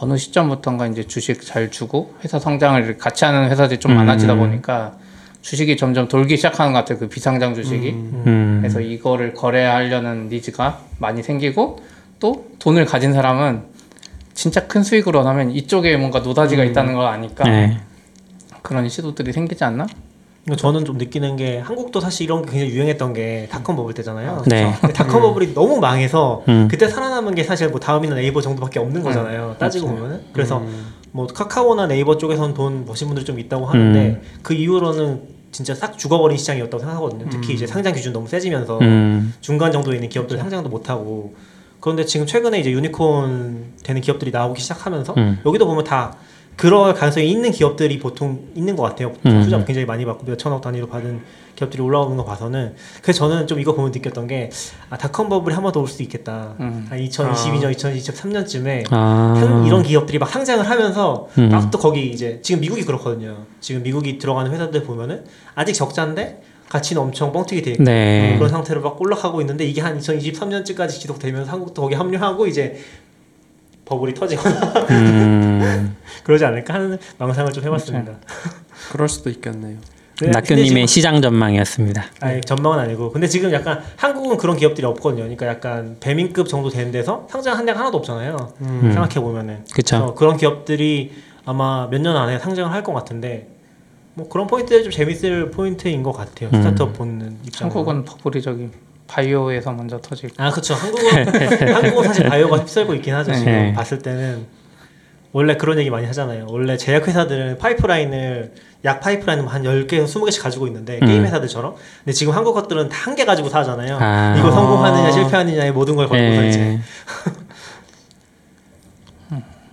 어느 시점부터인가 이제 주식 잘 주고 회사 성장을 같이 하는 회사들이 좀 음. 많아지다 보니까 주식이 점점 돌기 시작하는 것 같아요 그 비상장 주식이 음. 그래서 이거를 거래하려는 니즈가 많이 생기고 또 돈을 가진 사람은 진짜 큰 수익을 원하면 이쪽에 뭔가 노다지가 있다는 걸 아니까 네. 그런 시도들이 생기지 않나? 그러니까 저는 좀 느끼는 게 한국도 사실 이런 게 굉장히 유행했던 게 닷컴 버블 때잖아요. 네. 닷컴 버블이 너무 망해서 음. 그때 살아남은 게 사실 뭐 다음이나 네이버 정도밖에 없는 거잖아요. 따지고 보면은. 그래서 뭐 카카오나 네이버 쪽에선 돈 버신 분들 좀 있다고 하는데 그 이후로는 진짜 싹 죽어버린 시장이었다고 생각하거든요. 특히 이제 상장 기준 너무 세지면서 음. 중간 정도에 있는 기업들 상장도 못 하고 그런데 지금 최근에 이제 유니콘 되는 기업들이 나오기 시작하면서 음. 여기도 보면 다 그럴 가능성이 있는 기업들이 보통 있는 것 같아요. 음. 투자 굉장히 많이 받고 몇 천억 단위로 받은 기업들이 올라오는 거 봐서는 그래서 저는 좀 이거 보면 느꼈던 게 아, 닷컴 버블이 한 번 더 올 수도 있겠다. 음. 한 2022년, 2023년쯤에 아. 이런 기업들이 막 상장을 하면서 음. 막또 거기 이제 지금 미국이 그렇거든요. 지금 미국이 들어가는 회사들 보면은 아직 적자인데 가치는 엄청 뻥튀기 돼 있고 네. 그런 상태로 막 올라가고 있는데 이게 한 2023년쯤까지 지속되면서 한국도 거기 합류하고 이제 버블이 터지거나 음. [LAUGHS] 그러지 않을까 하는 망상을 좀 해봤습니다. 그럴 수도 있겠네요. 네, 낙교님의 시장 전망이었습니다. 아니 전망은 아니고 근데 지금 약간 한국은 그런 기업들이 없거든요. 그러니까 약간 배민급 정도 되는 데서 상장한 데가 하나도 없잖아요. 음. 생각해 보면은 그쵸. 그런 기업들이 아마 몇 년 안에 상장을 할 것 같은데 뭐 그런 포인트들이 좀 재밌을 포인트인 것 같아요. 음. 스타트업 보는 입장. 한국은 버블이 저기 바이오에서 먼저 터지고 아 그렇죠. 한국은 한국은 사실 바이오가 휩쓸고 있긴 하죠. 지금 네. 봤을 때는 원래 그런 얘기 많이 하잖아요. 원래 제약 회사들은 파이프라인을 약 파이프라인을 한 10개에서 20개씩 가지고 있는데 음. 게임 회사들처럼. 근데 지금 한국 것들은 다 한 개 가지고 사잖아요. 아. 이거 성공하느냐 실패하느냐의 모든 걸 걸고서 이제. 네. [LAUGHS]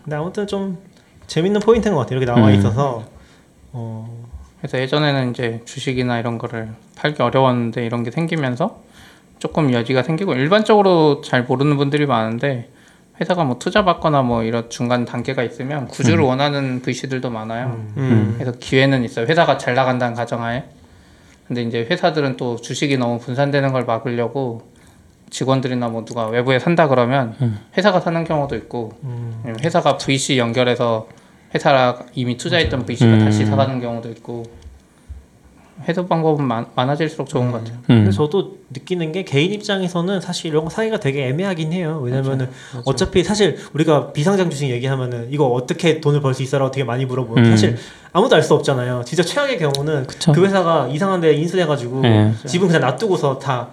근데 아무튼 좀 재밌는 포인트인 것 같아요. 이렇게 나와 음. 있어서 어, 그래서 예전에는 이제 주식이나 이런 거를 팔기 어려웠는데 이런 게 생기면서 조금 여지가 생기고 일반적으로 잘 모르는 분들이 많은데 회사가 뭐 투자 받거나 뭐 이런 중간 단계가 있으면 구주를 원하는 VC들도 많아요. 음. 그래서 기회는 있어요. 회사가 잘 나간다는 가정하에. 근데 이제 회사들은 또 주식이 너무 분산되는 걸 막으려고 직원들이나 뭐 누가 외부에 산다 그러면 음. 회사가 사는 경우도 있고 음, 회사가 VC 연결해서 회사가 이미 투자했던 VC가 음. 다시 사가는 경우도 있고 해도 방법은 많, 많아질수록 좋은 것 같아요. 근데 음. 저도 느끼는 게 개인 입장에서는 사실 이런 거 사기가 되게 애매하긴 해요. 왜냐면은 어차피 사실 우리가 비상장 주식 얘기하면은 이거 어떻게 돈을 벌 수 있어라고 되게 많이 물어보면 음. 사실 아무도 알 수 없잖아요. 진짜 최악의 경우는 그쵸. 그 회사가 이상한 데 인수돼가지고 네. 지분 그냥 놔두고서 다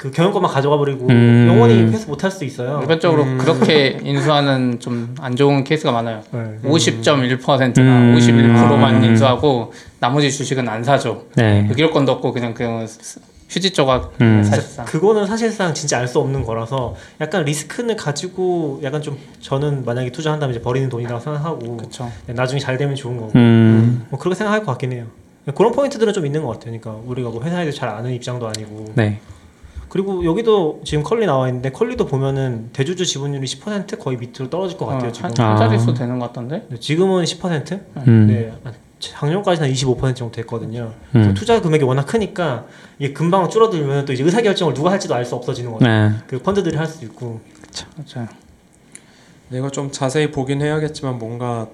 그 경영권만 가져가 버리고 음. 영원히 회수 못할 수도 있어요. 일반적으로 그렇게 인수하는 좀 안 좋은 케이스가 많아요. 네. 50.1%나 음. 51%만 음. 인수하고 나머지 주식은 안 사죠. 네. 의결권도 없고 그냥 그 휴지 조각 음. 사실상. 그거는 사실상 진짜 알 수 없는 거라서 약간 리스크는 가지고 약간 좀 저는 만약에 투자한다면 이제 버리는 돈이라고 생각하고 그렇죠. 나중에 잘 되면 좋은 거고 음. 뭐 그렇게 생각할 것 같긴 해요. 그런 포인트들은 좀 있는 것 같아요. 그러니까 우리가 뭐 회사에서 잘 아는 입장도 아니고 네. 그리고 여기도 지금 컬리 나와 있는데 컬리도 보면은 대주주 지분율이 10% 거의 밑으로 떨어질 것 같아요. 어, 지금 한, 아. 한 자릿수 되는 것 같던데? 네, 지금은 10%? 음. 네, 작년까지는 25% 정도 됐거든요. 음. 투자 금액이 워낙 크니까 이게 금방 줄어들면 또 이제 의사 결정을 누가 할지도 알 수 없어지는 거죠. 네. 그 펀드들이 할 수도 있고. 맞아요. 내가 좀 자세히 보긴 해야겠지만 뭔가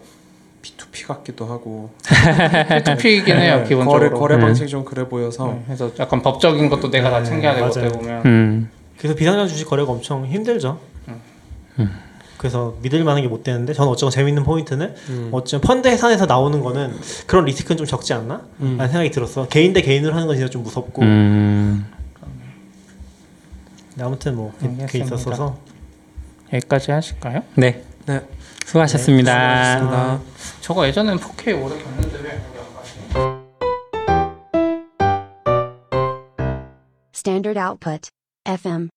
P2P 같기도 하고 [LAUGHS] P2P이긴 해요 네, 기본적으로. 거래 거래 네. 방식이 좀 그래 보여서 네, 그래서 약간 법적인 것도 내가 다 네, 챙겨야 되고. 어떻게 보면 음. 그래서 비상장 주식 거래가 엄청 힘들죠. 그래서 믿을 만한 게 못 되는데 저는 어쩌면 재밌는 포인트는 음. 어쩌면 펀드 해산에서 나오는 거는 그런 리스크는 좀 적지 않나? 음. 라는 생각이 들었어. 개인 대 개인으로 하는 건 진짜 좀 무섭고. 음. 아무튼 뭐 그게 알겠습니다. 있었어서 여기까지 하실까요? 네. 네. 수고하셨습니다. 수고하셨습니다. 저거 예전에는 4K 오래 갔는데 왜? Standard output. FM.